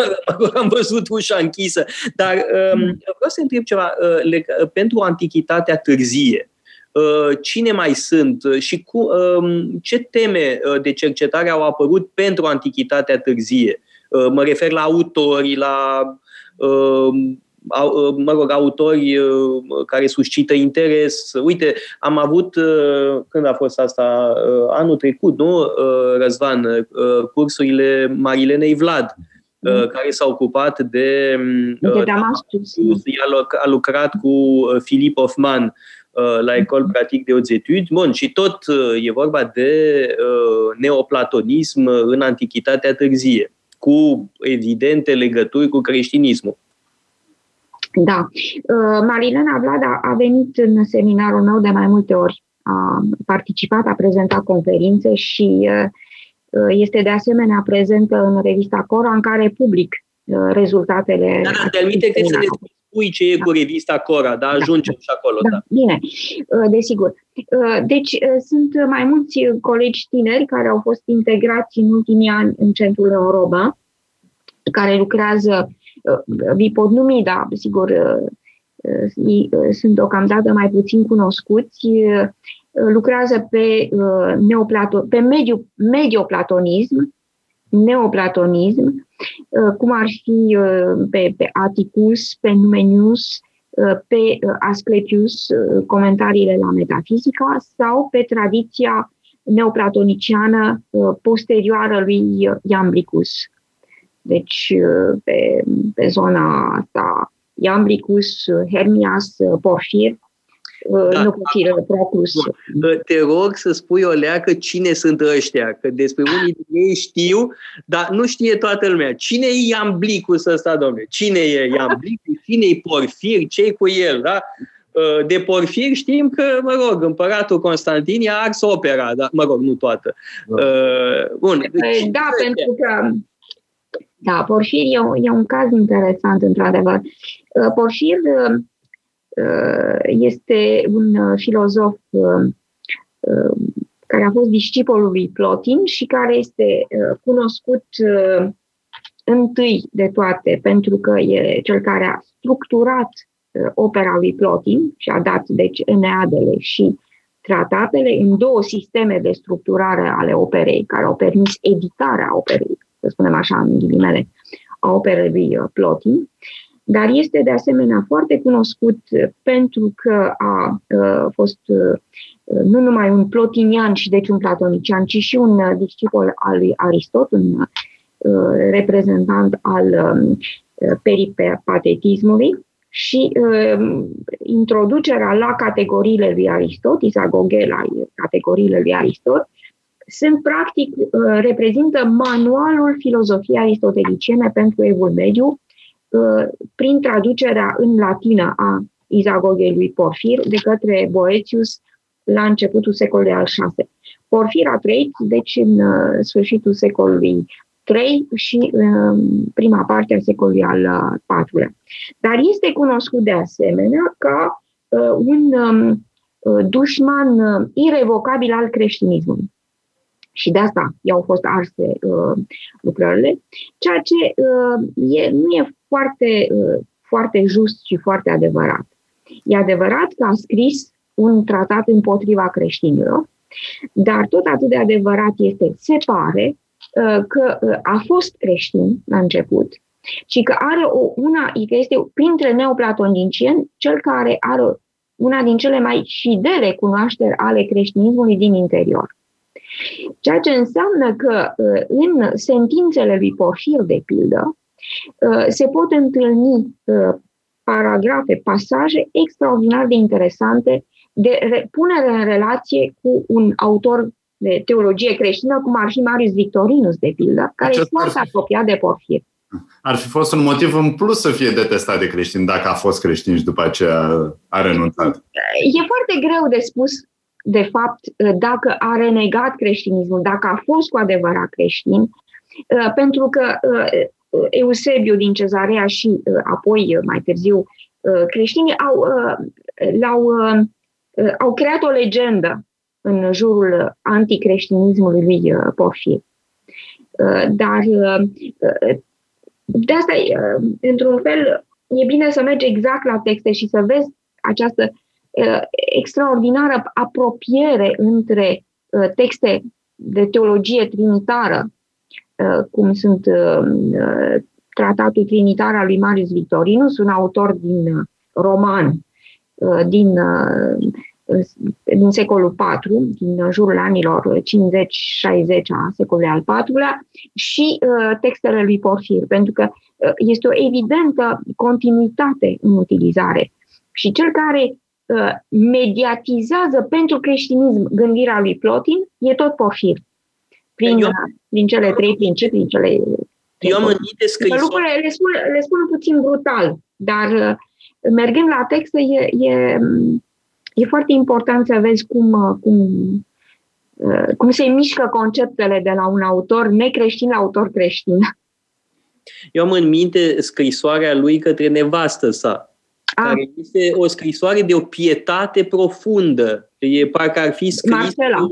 am văzut ușa închisă. Dar um, vreau să întreb ceva. Uh, pentru antichitatea târzie, Uh, cine mai sunt uh, și cu, um, ce teme uh, de cercetare au apărut pentru Antichitatea târzie. Mă refer la autori, la um, mă rog, autori care suscită interes. Uite, am avut, când a fost asta, anul trecut, nu, Răzvan, cursurile Marilenei Vlad, mm. care s-a ocupat de... de Damascus. A lucrat cu Filip Hoffman Uh, la Ecole Pratique de Hautes Études. Bun, și tot uh, e vorba de uh, neoplatonism în Antichitatea târzie, cu evidente legături cu creștinismul. Da. Marilena Vlada a venit în seminarul meu de mai multe ori. A participat, a prezentat conferințe și este de asemenea prezentă în revista Cora, în care public rezultatele. Da, da, de că să ne spui ce e da. cu revista Cora, dar da, ajungem da. și acolo. Da, da. Bine, uh, desigur. Uh, deci uh, sunt mai mulți colegi tineri care au fost integrați în ultimii ani în Centrul Europa, care lucrează, vi pot numi, da, sigur, sunt deocamdată mai puțin cunoscuți, lucrează pe, neoplato, pe mediu, medioplatonism, neoplatonism, Uh, cum ar fi uh, pe, pe Atticus, pe Numenius, uh, pe Asclepius, comentariile la metafizica, sau pe tradiția neoplatoniciană posterioară lui Iambricus. Deci, pe, pe zona asta, Iambricus, Hermias, Porfir, da. nu firă Proclus. Te rog să spui o leacă cine sunt ăștia, că despre unii din ei știu, dar nu știe toată lumea. Cine e Iamblicus ăsta, domnule? Cine e Iamblicus? Cine e Porfir? ce cu el? Da? Uh, de Porfir știm că, mă rog, împăratul Constantin i-a ars opera, dar, mă rog, nu toată. Da. Uh, bun. Deci, da, pentru că da, Porfir e, e un caz interesant, într-adevăr. Uh, Porfir este un filozof care a fost discipolul lui Plotin și care este cunoscut întâi de toate pentru că e cel care a structurat Uh, opera lui Plotin și a dat deci Eneadele și tratatele în două sisteme de structurare ale operei, care au permis editarea operei, să spunem așa, în ghilimele, a operei lui uh, Plotin, dar este de asemenea foarte cunoscut pentru că a uh, fost nu numai un plotinian și deci un platonician, ci și un discipol al lui Aristot, un reprezentant al um, peripatetismului, și uh, introducerea la categoriile lui Aristot, Isagoge la categoriile lui Aristot, sunt practic, uh, reprezintă manualul filozofiei aristoteliciene pentru evul mediu, uh, prin traducerea în latină a Izagogei lui Porfir de către Boetius la începutul secolului al VI. Porfir a trăit, deci, în uh, sfârșitul secolului 3 și în prima parte a secolului al IV-lea. Uh, Dar este cunoscut de asemenea ca uh, un um, uh, dușman irevocabil al creștinismului. Și de asta i-au fost arse lucrările, ceea ce e, nu e foarte, foarte just și foarte adevărat. E adevărat că a scris un tratat împotriva creștinilor, dar tot atât de adevărat este, se pare, Uh, că uh, a fost creștin la început și că are o, una, că este printre neoplatonincieni cel care are una din cele mai fidele cunoașteri ale creștinismului din interior. Ceea ce înseamnă că uh, în sentințele lui Porfir, de pildă, se pot întâlni paragrafe, pasaje extraordinar de interesante de punere în relație cu un autor de teologie creștină, cum ar fi Marius Victorinus, de pildă, care Acest e foarte fi... apropiat de Porfir. Ar fi fost un motiv în plus să fie detestat de creștin dacă a fost creștin și după aceea a renunțat. E foarte greu de spus, de fapt, dacă a renegat creștinismul, dacă a fost cu adevărat creștin, pentru că Eusebiu din Cezarea și apoi, mai târziu, creștinii au, l-au, au creat o legendă în jurul anticreștinismului lui uh, Porfir. Uh, dar uh, de asta, într-un fel, e bine să mergi exact la texte și să vezi această extraordinară apropiere între texte de teologie trinitară, cum sunt Tratatul Trinitar al lui Marius Victorinus, un autor din roman, din din secolul IV, din jurul anilor 50-60 a secolului al IV-lea, și uh, textele lui Porfir, pentru că uh, este o evidentă continuitate în utilizare. Și cel care uh, mediatizează pentru creștinism gândirea lui Plotin e tot Porfir. Prin, eu, prin cele trei principii, cele eu am scris... Lucrurile le spun, le spun puțin brutal, dar mergând la texte e, e e foarte important să vezi cum, uh, cum, uh, cum se mișcă conceptele de la un autor necreștin la autor creștin. Eu am în minte scrisoarea lui către nevastă sa, A. care este o scrisoare de o pietate profundă. E parcă ar fi scris... Marcela.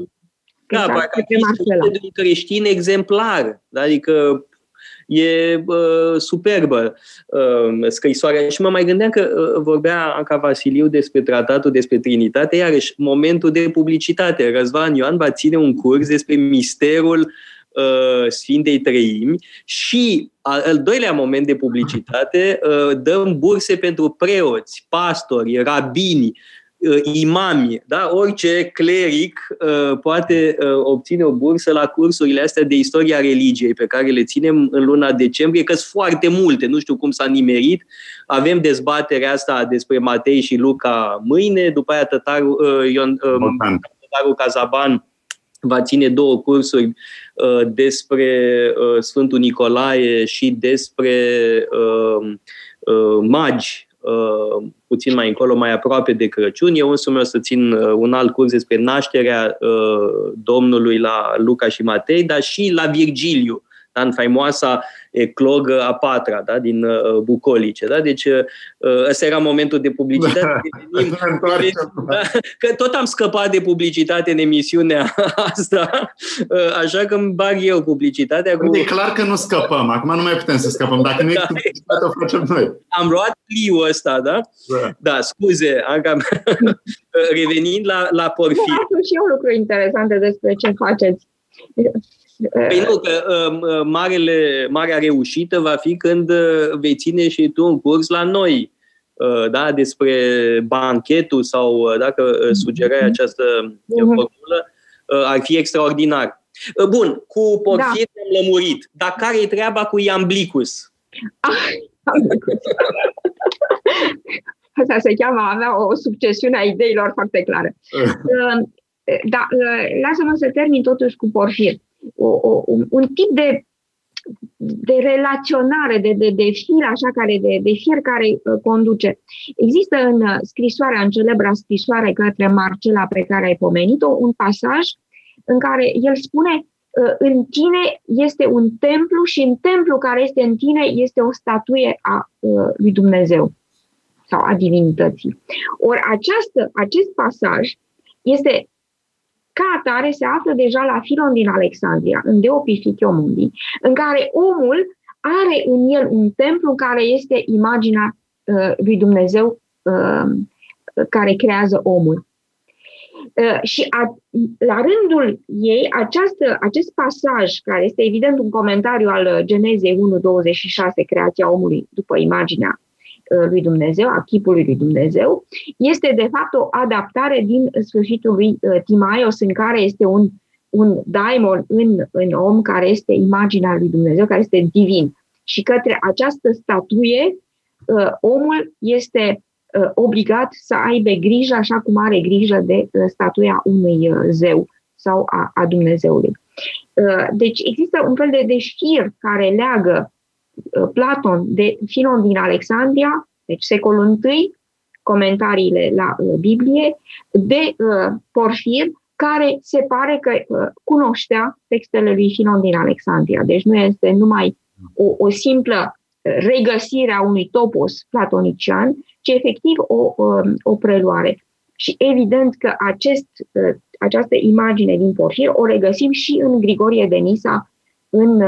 Da, exact, parcă ar fi scris de un creștin exemplar. Adică e uh, superbă uh, scrisoarea. Și mă mai gândeam că uh, vorbea Anca Vasiliu despre tratatul despre Trinitate, iarăși momentul de publicitate. Răzvan Ioan va ține un curs despre misterul uh, Sfintei Treimi și al, al doilea moment de publicitate, uh, dăm burse pentru preoți, pastori, rabini, Uh, imami, da? orice cleric uh, poate uh, obține o bursă la cursurile astea de istoria religiei pe care le ținem în luna decembrie, că sunt foarte multe, nu știu cum s-a nimerit. Avem dezbaterea asta despre Matei și Luca mâine, după aia tătarul, uh, Ion, uh, tătarul Cazaban va ține două cursuri uh, despre uh, Sfântul Nicolae și despre uh, uh, magi uh, puțin mai încolo, mai aproape de Crăciun. Eu însumi o să țin uh, un alt curs despre nașterea uh, Domnului la Luca și Matei, dar și la Virgiliu, da, în faimoasa eclogă a patra, da, din uh, bucolice. Da? Deci uh, ăsta era momentul de publicitate. Da, da, că tot am scăpat de publicitate în emisiunea asta, uh, așa că îmi bag eu publicitatea. Cu... E clar că nu scăpăm. Acum nu mai putem să scăpăm. Dacă nu e da. publicitate, o facem noi. Am luat pliul ăsta, da? Da, da scuze. Am cam... Revenind la, la porfir. Nu, și eu lucru interesante despre ce faceți. Păi nu, că uh, marele, marea reușită va fi când uh, vei ține și tu un curs la noi, uh, da, despre banchetul sau uh, dacă uh, sugerai mhm. această uh, formulă, uh, ar fi extraordinar. Uh, bun, cu porfir da. am lămurit, dar care e treaba cu Iamblicus? Ah, Asta se cheamă avea o succesiune a ideilor foarte clară. Uh, da, lasă-mă să termin totuși cu porfir o, o, un tip de, de relaționare, de, de, de fir, așa, care de, de fiecare uh, conduce. Există în uh, scrisoarea, în celebra scrisoare către Marcela pe care ai pomenit-o, un pasaj în care el spune uh, în tine este un templu și în templu care este în tine este o statuie a lui Dumnezeu sau a divinității. Ori această, acest pasaj este ca atare se află deja la Filon din Alexandria, în Deopifichio Mundi, în care omul are în el un templu care este imaginea uh, lui Dumnezeu uh, care creează omul. Uh, și a, la rândul ei, această, acest pasaj, care este evident un comentariu al Genezei 1.26, creația omului după imaginea Uh, lui Dumnezeu, a chipului lui Dumnezeu, este de fapt o adaptare din sfârșitul lui uh, Timaios, în care este un, un daimon în, în om care este imaginea lui Dumnezeu, care este divin. Și către această statuie, uh, omul este obligat să aibă grijă, așa cum are grijă de statuia unui zeu sau a, a Dumnezeului. Deci există un fel de deșir care leagă Uh, Platon de Filon din Alexandria, deci secolul I, comentariile la uh, Biblie, de uh, Porfir, care se pare că cunoștea textele lui Filon din Alexandria. Deci nu este numai o, o simplă regăsire a unui topos platonician, ci efectiv o, um, o preluare. Și evident că acest, această imagine din Porfir o regăsim și în Grigorie de Nisa, în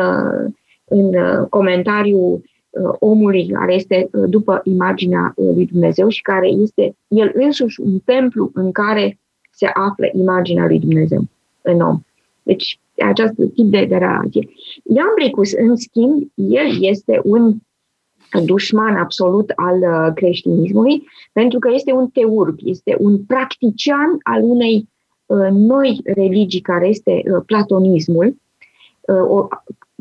în uh, comentariul uh, omului care este uh, după imaginea lui Dumnezeu și care este el însuși un templu în care se află imaginea lui Dumnezeu în om. Deci, acest tip de, de relație. Iambricus, în schimb, el este un dușman absolut al creștinismului, pentru că este un teurg, este un practician al unei noi religii care este platonismul, o,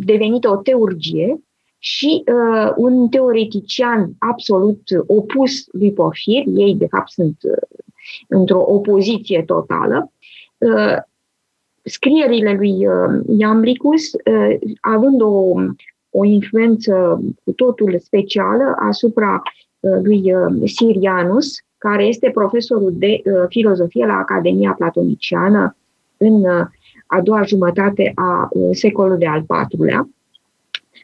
devenită o teurgie și uh, un teoretician absolut opus lui Porfir, ei de fapt sunt uh, într-o opoziție totală, uh, scrierile lui uh, Iambricus, uh, având o, o influență cu totul specială asupra uh, lui uh, Sirianus, care este profesorul de uh, filozofie la Academia Platoniciană în uh, a doua jumătate a uh, secolului al IV-lea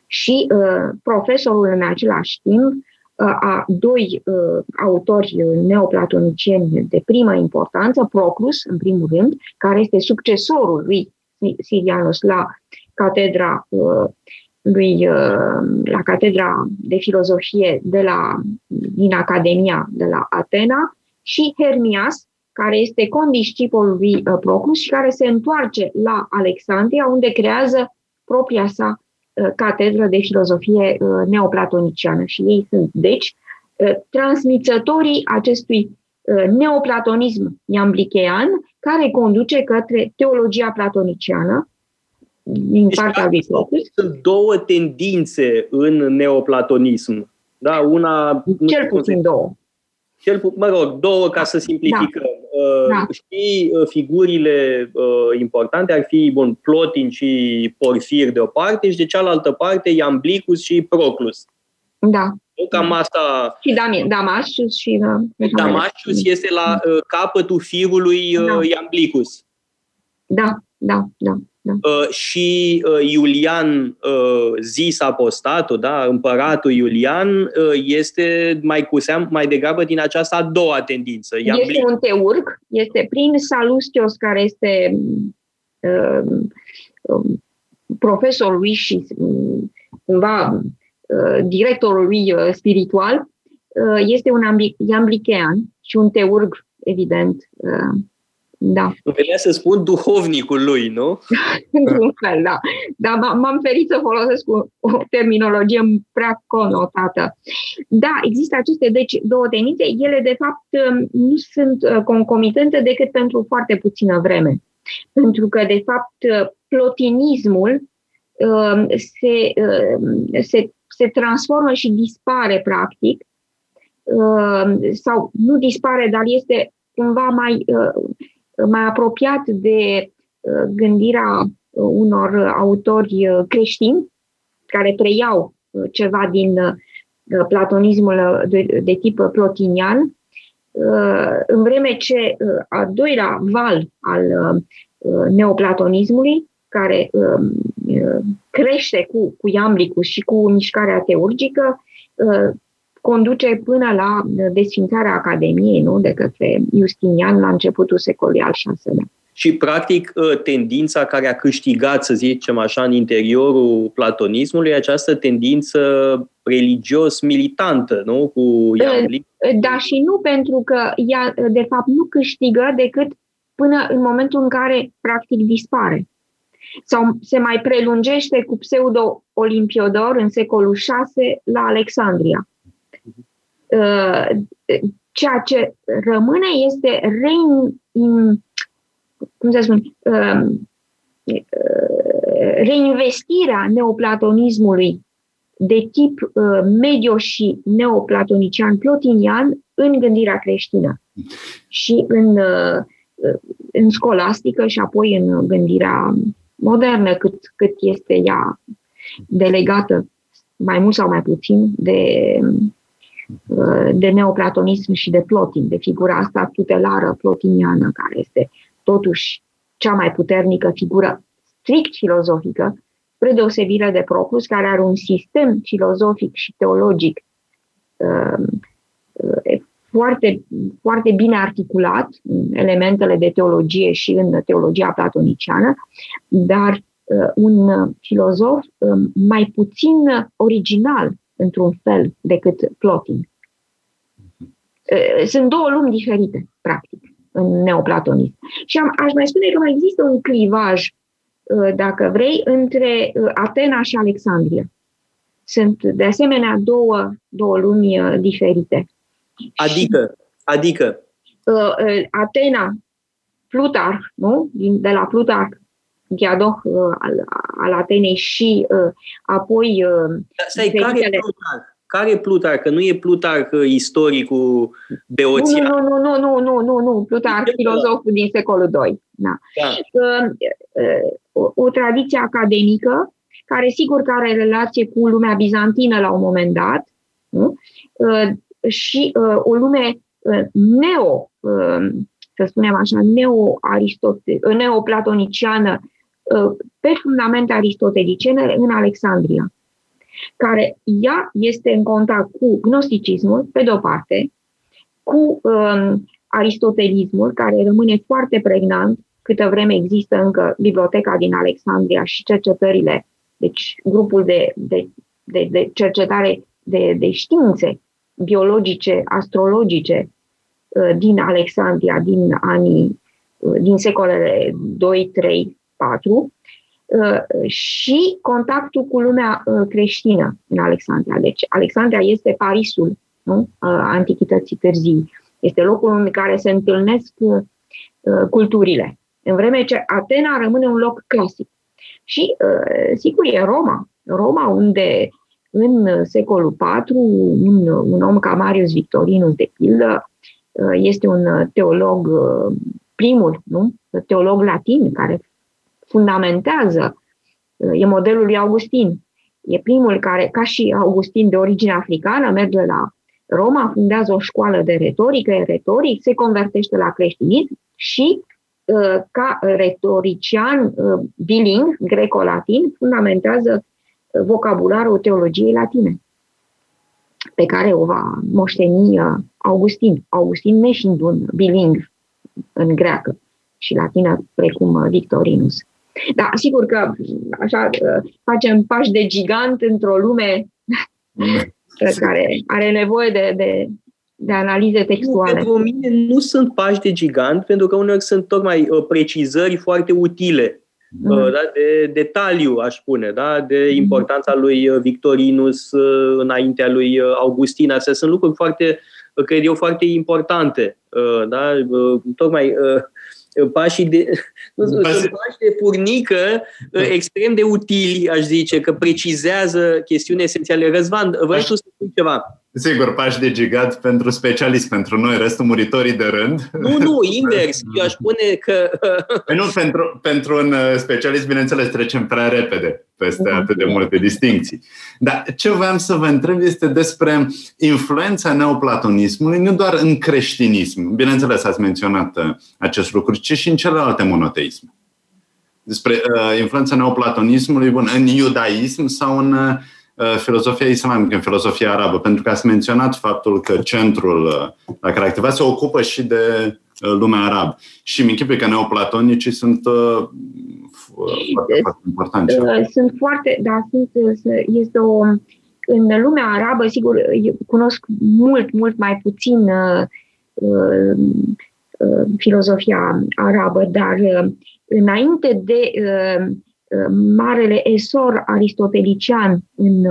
și uh, profesorul în același timp uh, a doi uh, autori neoplatonicieni de primă importanță, Proclus, în primul rând, care este succesorul lui Sirianus la catedra uh, lui uh, la catedra de filozofie de la, din Academia de la Atena și Hermias, care este condiscipolul lui uh, Proclus și care se întoarce la Alexandria, unde creează propria sa uh, catedră de filozofie uh, neoplatoniciană. Și ei sunt, deci, transmițătorii acestui neoplatonism iamblichean, care conduce către teologia platoniciană, din deci, partea lui Proclus. Sunt două tendințe în neoplatonism. Da, una... Cel puțin două. Cel, mă rog, două ca să simplificăm. Da. Uh, da. Și uh, figurile uh, importante ar fi bun, Plotin și Porfir de o parte și de cealaltă parte Iamblicus și Proclus. Da. Cam asta... Și Damasius și... Damasius este la uh, capătul firului uh, da. Iamblicus. Da, da, da. Da. Uh, și uh, Iulian, uh, zis apostatul, da, împăratul Iulian, uh, este mai cu seam, mai degrabă din această a doua tendință. Iamblicus. Este un teurg, este prin Salustios, care este uh, uh, profesorul lui și um, cumva uh, directorul lui uh, spiritual, uh, este un amblichean și un teurg, evident. Da. Venea să spun duhovnicul lui, nu? Într-un fel, da. Dar m-am ferit să folosesc o, o terminologie prea conotată. Da, există aceste deci, două tendințe. Ele, de fapt, um, nu sunt concomitente decât pentru foarte puțină vreme. Pentru că, de fapt, plotinismul Um, se, um, se, se transformă și dispare practic, um, sau nu dispare, dar este cumva mai, uh, mai apropiat de uh, gândirea unor autori uh, creștini care preiau ceva din platonismul de, de tip plotinian, în vreme ce a doilea val al neoplatonismului, care crește cu, cu iamblicul și cu mișcarea teurgică, uh, conduce până la desfințarea Academiei, nu, de către Justinian la începutul secolului al VI-lea. Și, practic, uh, tendința care a câștigat, să zicem așa, în interiorul platonismului, această tendință religios-militantă, nu? Cu Iamblic. Uh, da, și nu pentru că ea, de fapt, nu câștigă decât până în momentul în care, practic, dispare sau se mai prelungește cu pseudo-olimpiodor în secolul VI la Alexandria. Uh, ceea ce rămâne este rein, cum să spun, um, uh, reinvestirea neoplatonismului de tip uh, medio și neoplatonician plotinian în gândirea creștină și în, în scolastică și apoi în gândirea modernă cât, cât este ea delegată mai mult sau mai puțin de, de neoplatonism și de plotin, de figura asta tutelară plotiniană, care este totuși cea mai puternică figură strict filozofică, spre deosebire de Proclus, care are un sistem filozofic și teologic uh, foarte, foarte bine articulat elementele de teologie și în teologia platoniciană, dar uh, un filozof uh, mai puțin original, într-un fel, decât Plotin. Uh, sunt două lumi diferite, practic, în neoplatonism. Și am, aș mai spune că mai există un clivaj, dacă vrei, între Atena și Alexandria. Sunt, de asemenea, două, două lumi diferite. Adică, adică. Uh, uh, Atena, Plutarh, nu? De la Plutarh, Ghiadoh uh, al, al Atenei și uh, apoi... Uh, Stai, care e Plutarh? Care e Plutarh? Că nu e Plutarh uh, istoricul Beoția. Nu, nu, nu, nu, nu, nu, nu. Plutarh, filozoful din secolul II. Da. da. Uh, uh, o, o tradiție academică care sigur că are relație cu lumea bizantină la un moment dat, nu? Uh, și uh, o lume uh, neo, uh, să spunem așa, neo-aristote, uh, neoplatoniciană, uh, pe fundamente aristotelicene în Alexandria, care ea este în contact cu gnosticismul, pe de-o parte, cu uh, aristotelismul, care rămâne foarte pregnant câtă vreme există încă biblioteca din Alexandria și cercetările, deci grupul de, de, de, de cercetare de, de științe biologice, astrologice uh, din Alexandria, din anii, uh, din secolele 2, 3, 4 și contactul cu lumea uh, creștină în Alexandria. Deci Alexandria este Parisul nu? antichității târzii. Este locul în care se întâlnesc culturile. În vreme ce Atena rămâne un loc clasic. Și, sigur, e Roma. Roma, unde în secolul IV, un, un om ca Marius Victorinus, de pildă, este un teolog, primul, nu? teolog latin, care fundamentează, e modelul lui Augustin, e primul care, ca și Augustin de origine africană, merge la Roma, fundează o școală de retorică, e retoric, se convertește la creștinism și uh, ca retorician uh, biling, greco-latin, fundamentează uh, vocabularul teologiei latine pe care o va moșteni Augustin. Augustin neșind un biling în greacă și latină, precum Victorinus. Da, sigur că așa facem pași de gigant într-o lume care are nevoie de, de, de analize textuale. Pentru mine nu sunt pași de gigant, pentru că uneori sunt tocmai uh, precizări foarte utile. Mm. Da, de detaliu, aș spune, da? de mm. importanța lui uh, Victorinus înaintea lui Augustin. Astea sunt lucruri foarte, cred eu, foarte importante. Da? Tocmai pașii de, nu, sunt pași de furnică da. extrem de utili, aș zice, că precizează chestiuni esențiale. Răzvan, vrei tu să spui ceva? Sigur, pași de gigant pentru specialist, pentru noi, restul muritorii de rând. Nu, nu, invers. Eu aș spune că... Păi nu, pentru, pentru un uh, specialist, bineînțeles, trecem prea repede peste atât de multe distinții. Dar ce voiam să vă întreb este despre influența neoplatonismului, nu doar în creștinism, bineînțeles ați menționat uh, acest lucru, ci și în celelalte monoteisme. Despre uh, influența neoplatonismului bun, în iudaism sau în uh, Uh, filozofia islamică, în filozofia arabă, pentru că ați menționat faptul că centrul uh, la care activați se ocupă și de uh, lumea arabă. Și mi închipui că neoplatonicii sunt foarte, foarte importanti. Sunt foarte, da, sunt, este o, în lumea arabă, sigur, cunosc mult, mult mai puțin uh, uh, filozofia arabă, dar uh, înainte de uh, marele esor aristotelician în,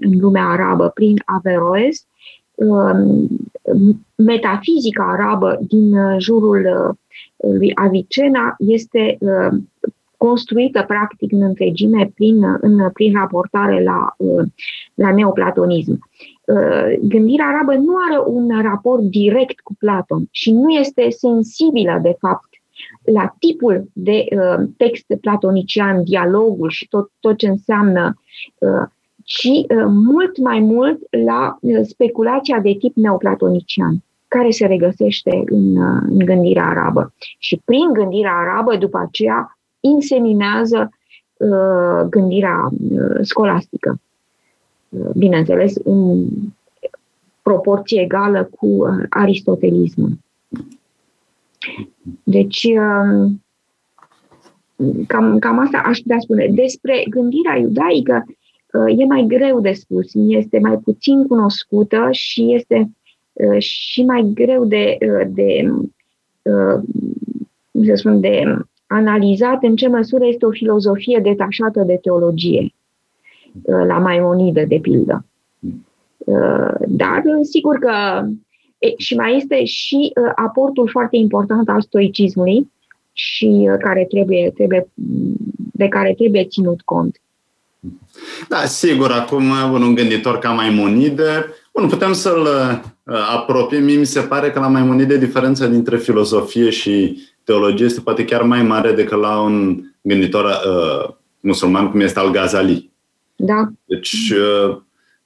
în lumea arabă prin Averroes, um, metafizica arabă din jurul uh, lui Avicena este uh, construită practic în întregime prin, în, prin raportare la, uh, la neoplatonism. Gândirea arabă nu are un raport direct cu Platon și nu este sensibilă, de fapt, la tipul de uh, text platonician, dialogul și tot, tot ce înseamnă, uh, ci uh, mult mai mult la uh, speculația de tip neoplatonician care se regăsește în, uh, în gândirea arabă. Și prin gândirea arabă, după aceea, inseminează uh, gândirea uh, scolastică. Uh, bineînțeles, în proporție egală cu uh, aristotelismul. Deci, um, cam, cam asta aș putea spune. Despre gândirea iudaică uh, e mai greu de spus, este mai puțin cunoscută și este uh, și mai greu de, uh, de să spun, de analizat în ce măsură este o filozofie detașată de teologie, la Maimonidă, de pildă. Dar, sigur că E, și mai este și uh, aportul foarte important al stoicismului și uh, care trebuie, trebuie, de care trebuie ținut cont. Da, sigur, acum un gânditor ca Maimonide, bun, putem să-l uh, apropiem. Mie mi se pare că la Maimonide diferența dintre filozofie și teologie este poate chiar mai mare decât la un gânditor uh, musulman cum este al Ghazali. Da. Deci, uh,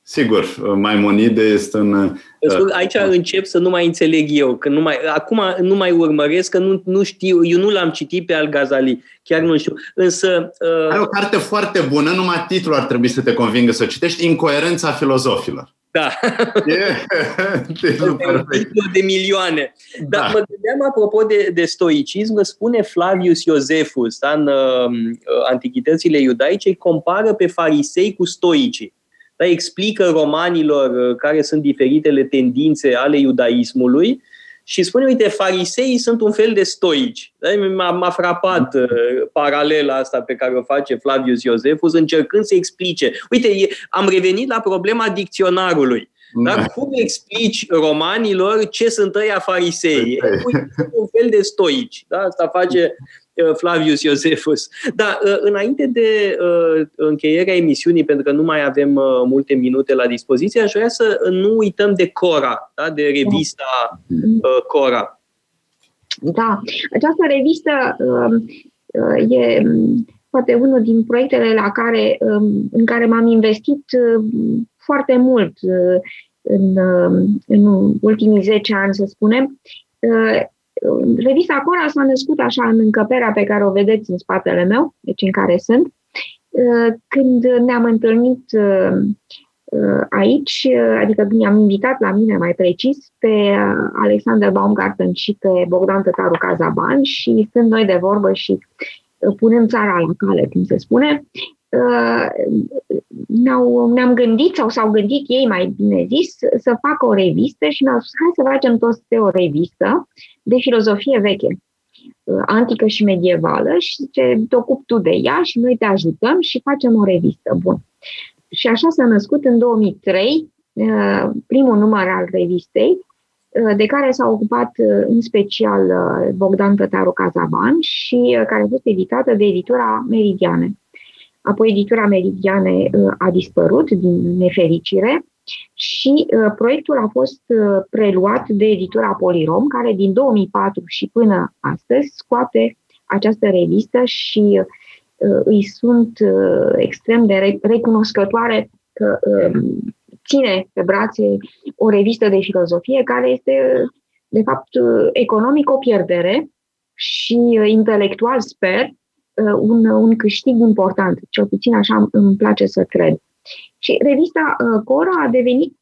Sigur, Maimonide este în... Spun, aici încep să nu mai înțeleg eu, că nu mai, acum nu mai urmăresc, că nu, nu știu, eu nu l-am citit pe Al Ghazali, chiar nu știu. Însă... Uh... Are o carte foarte bună, numai titlul ar trebui să te convingă să o citești, Incoerența filozofilor. Da. Yeah. de milioane. Dar da. mă gândeam, apropo de, de stoicism, spune Flavius Iosefus, da, în uh, Antichitățile iudaice, compară pe farisei cu stoicii da, explică romanilor uh, care sunt diferitele tendințe ale iudaismului și spune, uite, fariseii sunt un fel de stoici. Da? M-a, m-a frapat uh, paralela asta pe care o face Flavius Iosefus, încercând să explice. Uite, e, am revenit la problema dicționarului. Da? da. Cum explici romanilor ce sunt ăia farisei? Uite, un fel de stoici. Da? Asta face Uh, Flavius Iosefus. Da, uh, înainte de uh, încheierea emisiunii, pentru că nu mai avem multe minute la dispoziție, aș vrea să nu uităm de Cora, da? de revista Cora. Da, această revistă e poate unul din proiectele la care, um, în care m-am investit foarte mult în, în ultimii 10 ani, să spunem. Revista Cora s-a născut așa în încăperea pe care o vedeți în spatele meu, deci în care sunt, când ne-am întâlnit Uh, aici, uh, adică mi-am invitat la mine mai precis pe uh, Alexander Baumgarten și pe Bogdan Tătaru Cazaban și stând noi de vorbă și punem țara la cale, cum se spune, ne-au, ne-am gândit sau s-au gândit ei, mai bine zis, să facă o revistă și mi-au spus hai să facem toți o revistă de filozofie veche antică și medievală și ce te ocupi tu de ea și noi te ajutăm și facem o revistă. Bun. Și așa s-a născut în 2003 uh, primul număr al revistei, uh, de care s-a ocupat uh, în special Bogdan Tătaru Cazaban și care a fost editată de editura Meridiane. Apoi editura Meridiane a dispărut din nefericire și proiectul a fost preluat de editura Polirom, care din 2004 și până astăzi scoate această revistă și Uh, îi sunt uh, extrem de recunoscătoare că um, ține pe brațe o revistă de filozofie care este, de fapt, economic o pierdere și uh, intelectual, sper, un, un câștig important. Cel puțin așa îmi place să cred. Și revista Cora a devenit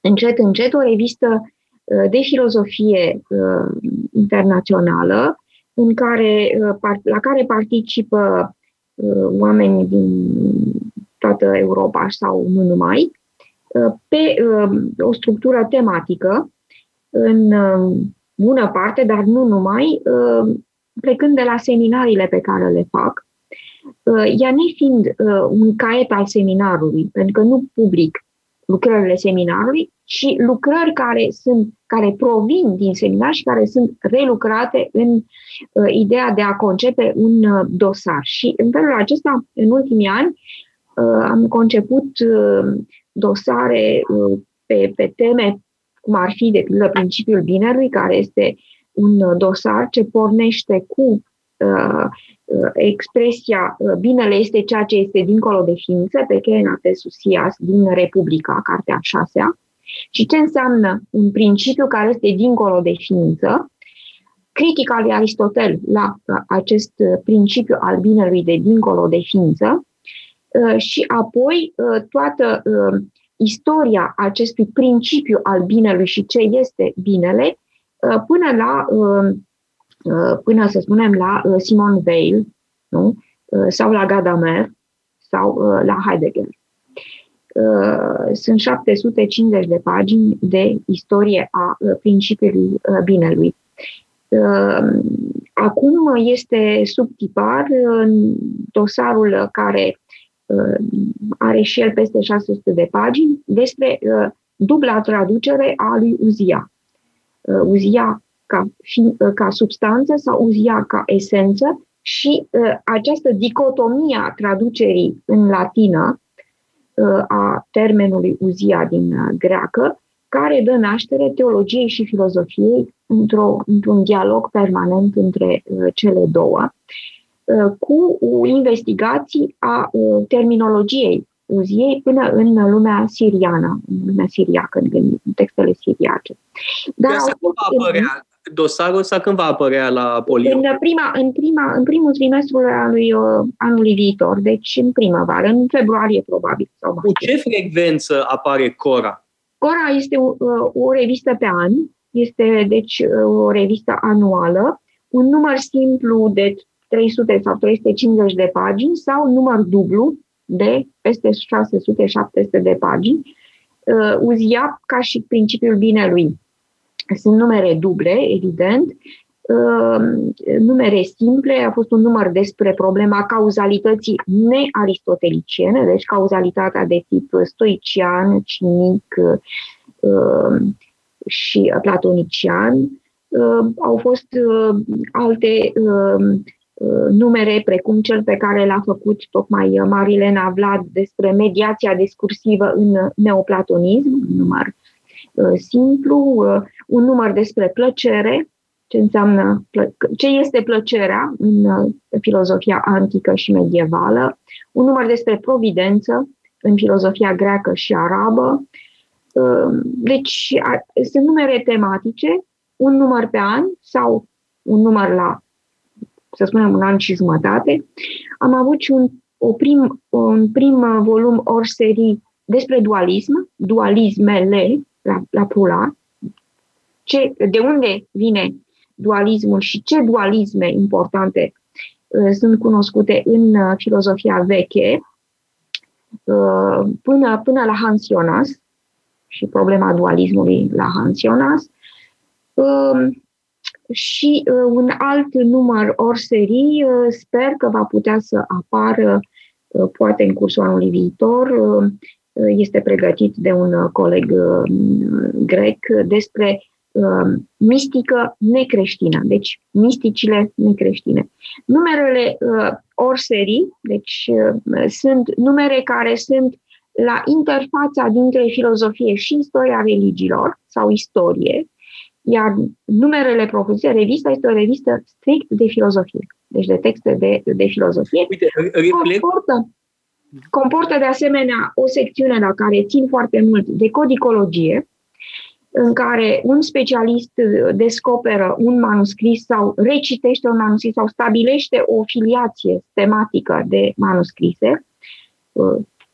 încet, încet o revistă de filozofie internațională, în care, uh, la care participă uh, oameni din toată Europa sau nu numai, uh, pe o structură tematică, în bună parte, dar nu numai, plecând de la seminariile pe care le fac, ea nefiind un caiet al seminarului, pentru că nu public lucrările seminarului, ci lucrări care, sunt, care provin din seminar și care sunt relucrate în uh, ideea de a concepe un uh, dosar. Și în felul acesta, în ultimii ani, uh, am conceput uh, dosare uh, pe, pe teme cum ar fi, de pildă, principiul binelui, care este un uh, dosar ce pornește cu uh, uh, expresia uh, binele este ceea ce este dincolo de ființă, pe Kena Tesusias din Republica, cartea 6 și ce înseamnă un principiu care este dincolo de ființă, critica lui Aristotel la acest principiu al binelui de dincolo de ființă și apoi toată istoria acestui principiu al binelui și ce este binele până la Uh, până să spunem la uh, Simon Weil nu? Uh, sau la Gadamer sau la Heidegger. Sunt 750 de pagini de istorie a principiului binelui. Acum este sub tipar dosarul care are și el peste 600 de pagini despre dubla traducere a lui Uzia. Uzia ca, ca substanță sau uzia ca esență și uh, această dicotomie a traducerii în latină uh, a termenului uzia din uh, greacă, care dă naștere teologiei și filozofiei într-o, într-un dialog permanent între uh, cele două, uh, cu investigații a uh, terminologiei uziei până în lumea siriană, în lumea siriacă, în textele siriace. Dar de asta va apărea dosarul ăsta când va apărea la Polio? În, prima, în, prima, în primul trimestru al anului, uh, anului viitor, deci în primăvară, în februarie probabil. Sau Cu ce frecvență apare Cora? Cora este o, uh, o revistă pe an, este deci uh, o revistă anuală, un număr simplu de 300 sau 350 de pagini sau un număr dublu de peste 600-700 de pagini, uh, uzia ca și principiul binelui sunt numere duble, evident, uh, numere simple, a fost un număr despre problema cauzalității nearistoteliciene, deci cauzalitatea de tip stoician, cinic uh, și platonician. Uh, au fost alte numere, precum cel pe care l-a făcut tocmai Marilena Vlad despre mediația discursivă în neoplatonism, număr simplu, un număr despre plăcere, ce înseamnă, ce este plăcerea în filozofia antică și medievală, un număr despre providență în filozofia greacă și arabă. Deci sunt numere tematice, un număr pe an sau un număr la, să spunem, un an și jumătate. Am avut și un, o prim, un prim volum ori serii despre dualism, dualismele, la, la plural, ce, de unde vine dualismul și ce dualisme importante uh, sunt cunoscute în uh, filozofia veche, uh, până, până la Hans Jonas și problema dualismului la Hans Jonas, uh, și uh, un alt număr ori serii uh, sper că va putea să apară poate în cursul anului viitor este pregătit de un uh, coleg uh, grec despre uh, mistică necreștină, deci misticile necreștine. Numerele orserii, deci sunt numere care sunt la interfața dintre filozofie și istoria religiilor sau istorie, iar numerele propuse, revista este o revistă strict de filozofie, deci de texte de, de filozofie. Uite, comportă, Comportă de asemenea o secțiune la care țin foarte mult de codicologie, în care un specialist descoperă un manuscris sau recitește un manuscris sau stabilește o filiație tematică de manuscrise.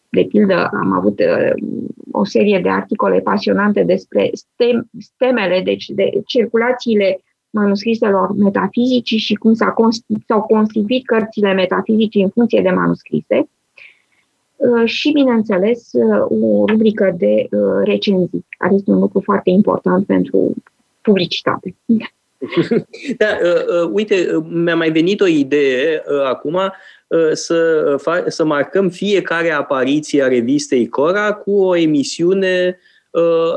De pildă, am avut uh, o serie de articole pasionante despre stem, stemele, deci de circulațiile manuscriselor metafizici și cum s-au constituit cărțile metafizice în funcție de manuscrise. Uh, și, bineînțeles, uh, o rubrică de uh, recenzii, care este un lucru foarte important pentru publicitate. Da, uite, mi-a mai venit o idee acum să, să marcăm fiecare apariție a revistei Cora cu o emisiune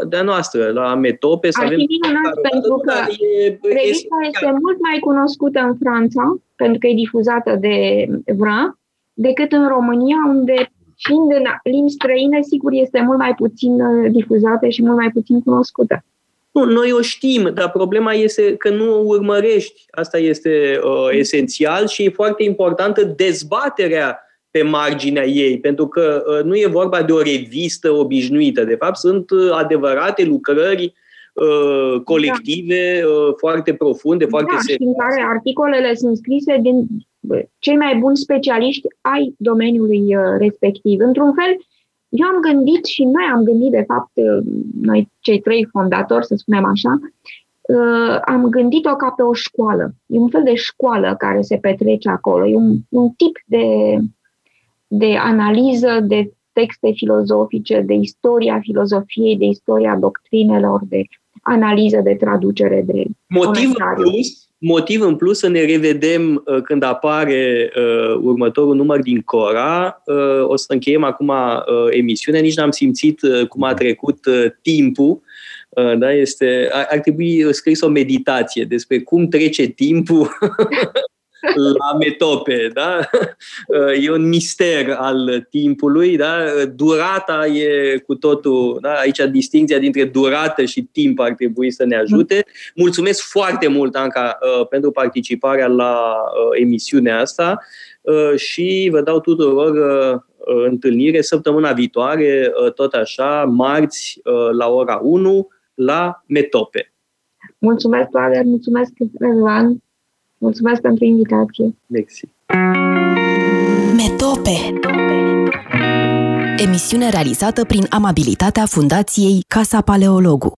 de-a noastră, la Metope. Să Ar avem fi minunat pentru că e, revista e este mult mai cunoscută în Franța, pentru că e difuzată de VRA, decât în România, unde fiind în limbi străine, sigur, este mult mai puțin uh, difuzată și mult mai puțin cunoscută. Nu, noi o știm, dar problema este că nu o urmărești. Asta este uh, esențial și e foarte importantă dezbaterea pe marginea ei, pentru că uh, nu e vorba de o revistă obișnuită. De fapt, sunt uh, adevărate lucrări uh, colective da. uh, foarte profunde, foarte da, serioase. în care articolele sunt scrise din cei mai buni specialiști ai domeniului uh, respectiv. Într-un fel, eu am gândit și noi am gândit, de fapt, uh, noi cei trei fondatori, să spunem așa, uh, am gândit-o ca pe o școală. E un fel de școală care se petrece acolo. E un, un tip de, de analiză, de texte filozofice, de istoria filozofiei, de istoria doctrinelor, de analiză, de traducere, de Motivul plus motiv în plus să ne revedem uh, când apare uh, următorul număr din Cora. Uh, o să încheiem acum uh, emisiunea, nici n-am simțit uh, cum a trecut uh, timpul. Uh, da, este, ar, ar trebui scris o meditație despre cum trece timpul la metope, da? E un mister al timpului, da? Durata e cu totul, da? Aici distinția dintre durată și timp ar trebui să ne ajute. Mulțumesc foarte mult, Anca, uh, pentru participarea la uh, emisiunea asta uh, și vă dau tuturor întâlnire săptămâna viitoare, tot așa, marți, la ora 1, la Metope. Mulțumesc, Pavel, mulțumesc, Răzvan. Mulțumesc pentru invitație. Mersi. Metope. Emisiune realizată prin amabilitatea Fundației Casa Paleologu.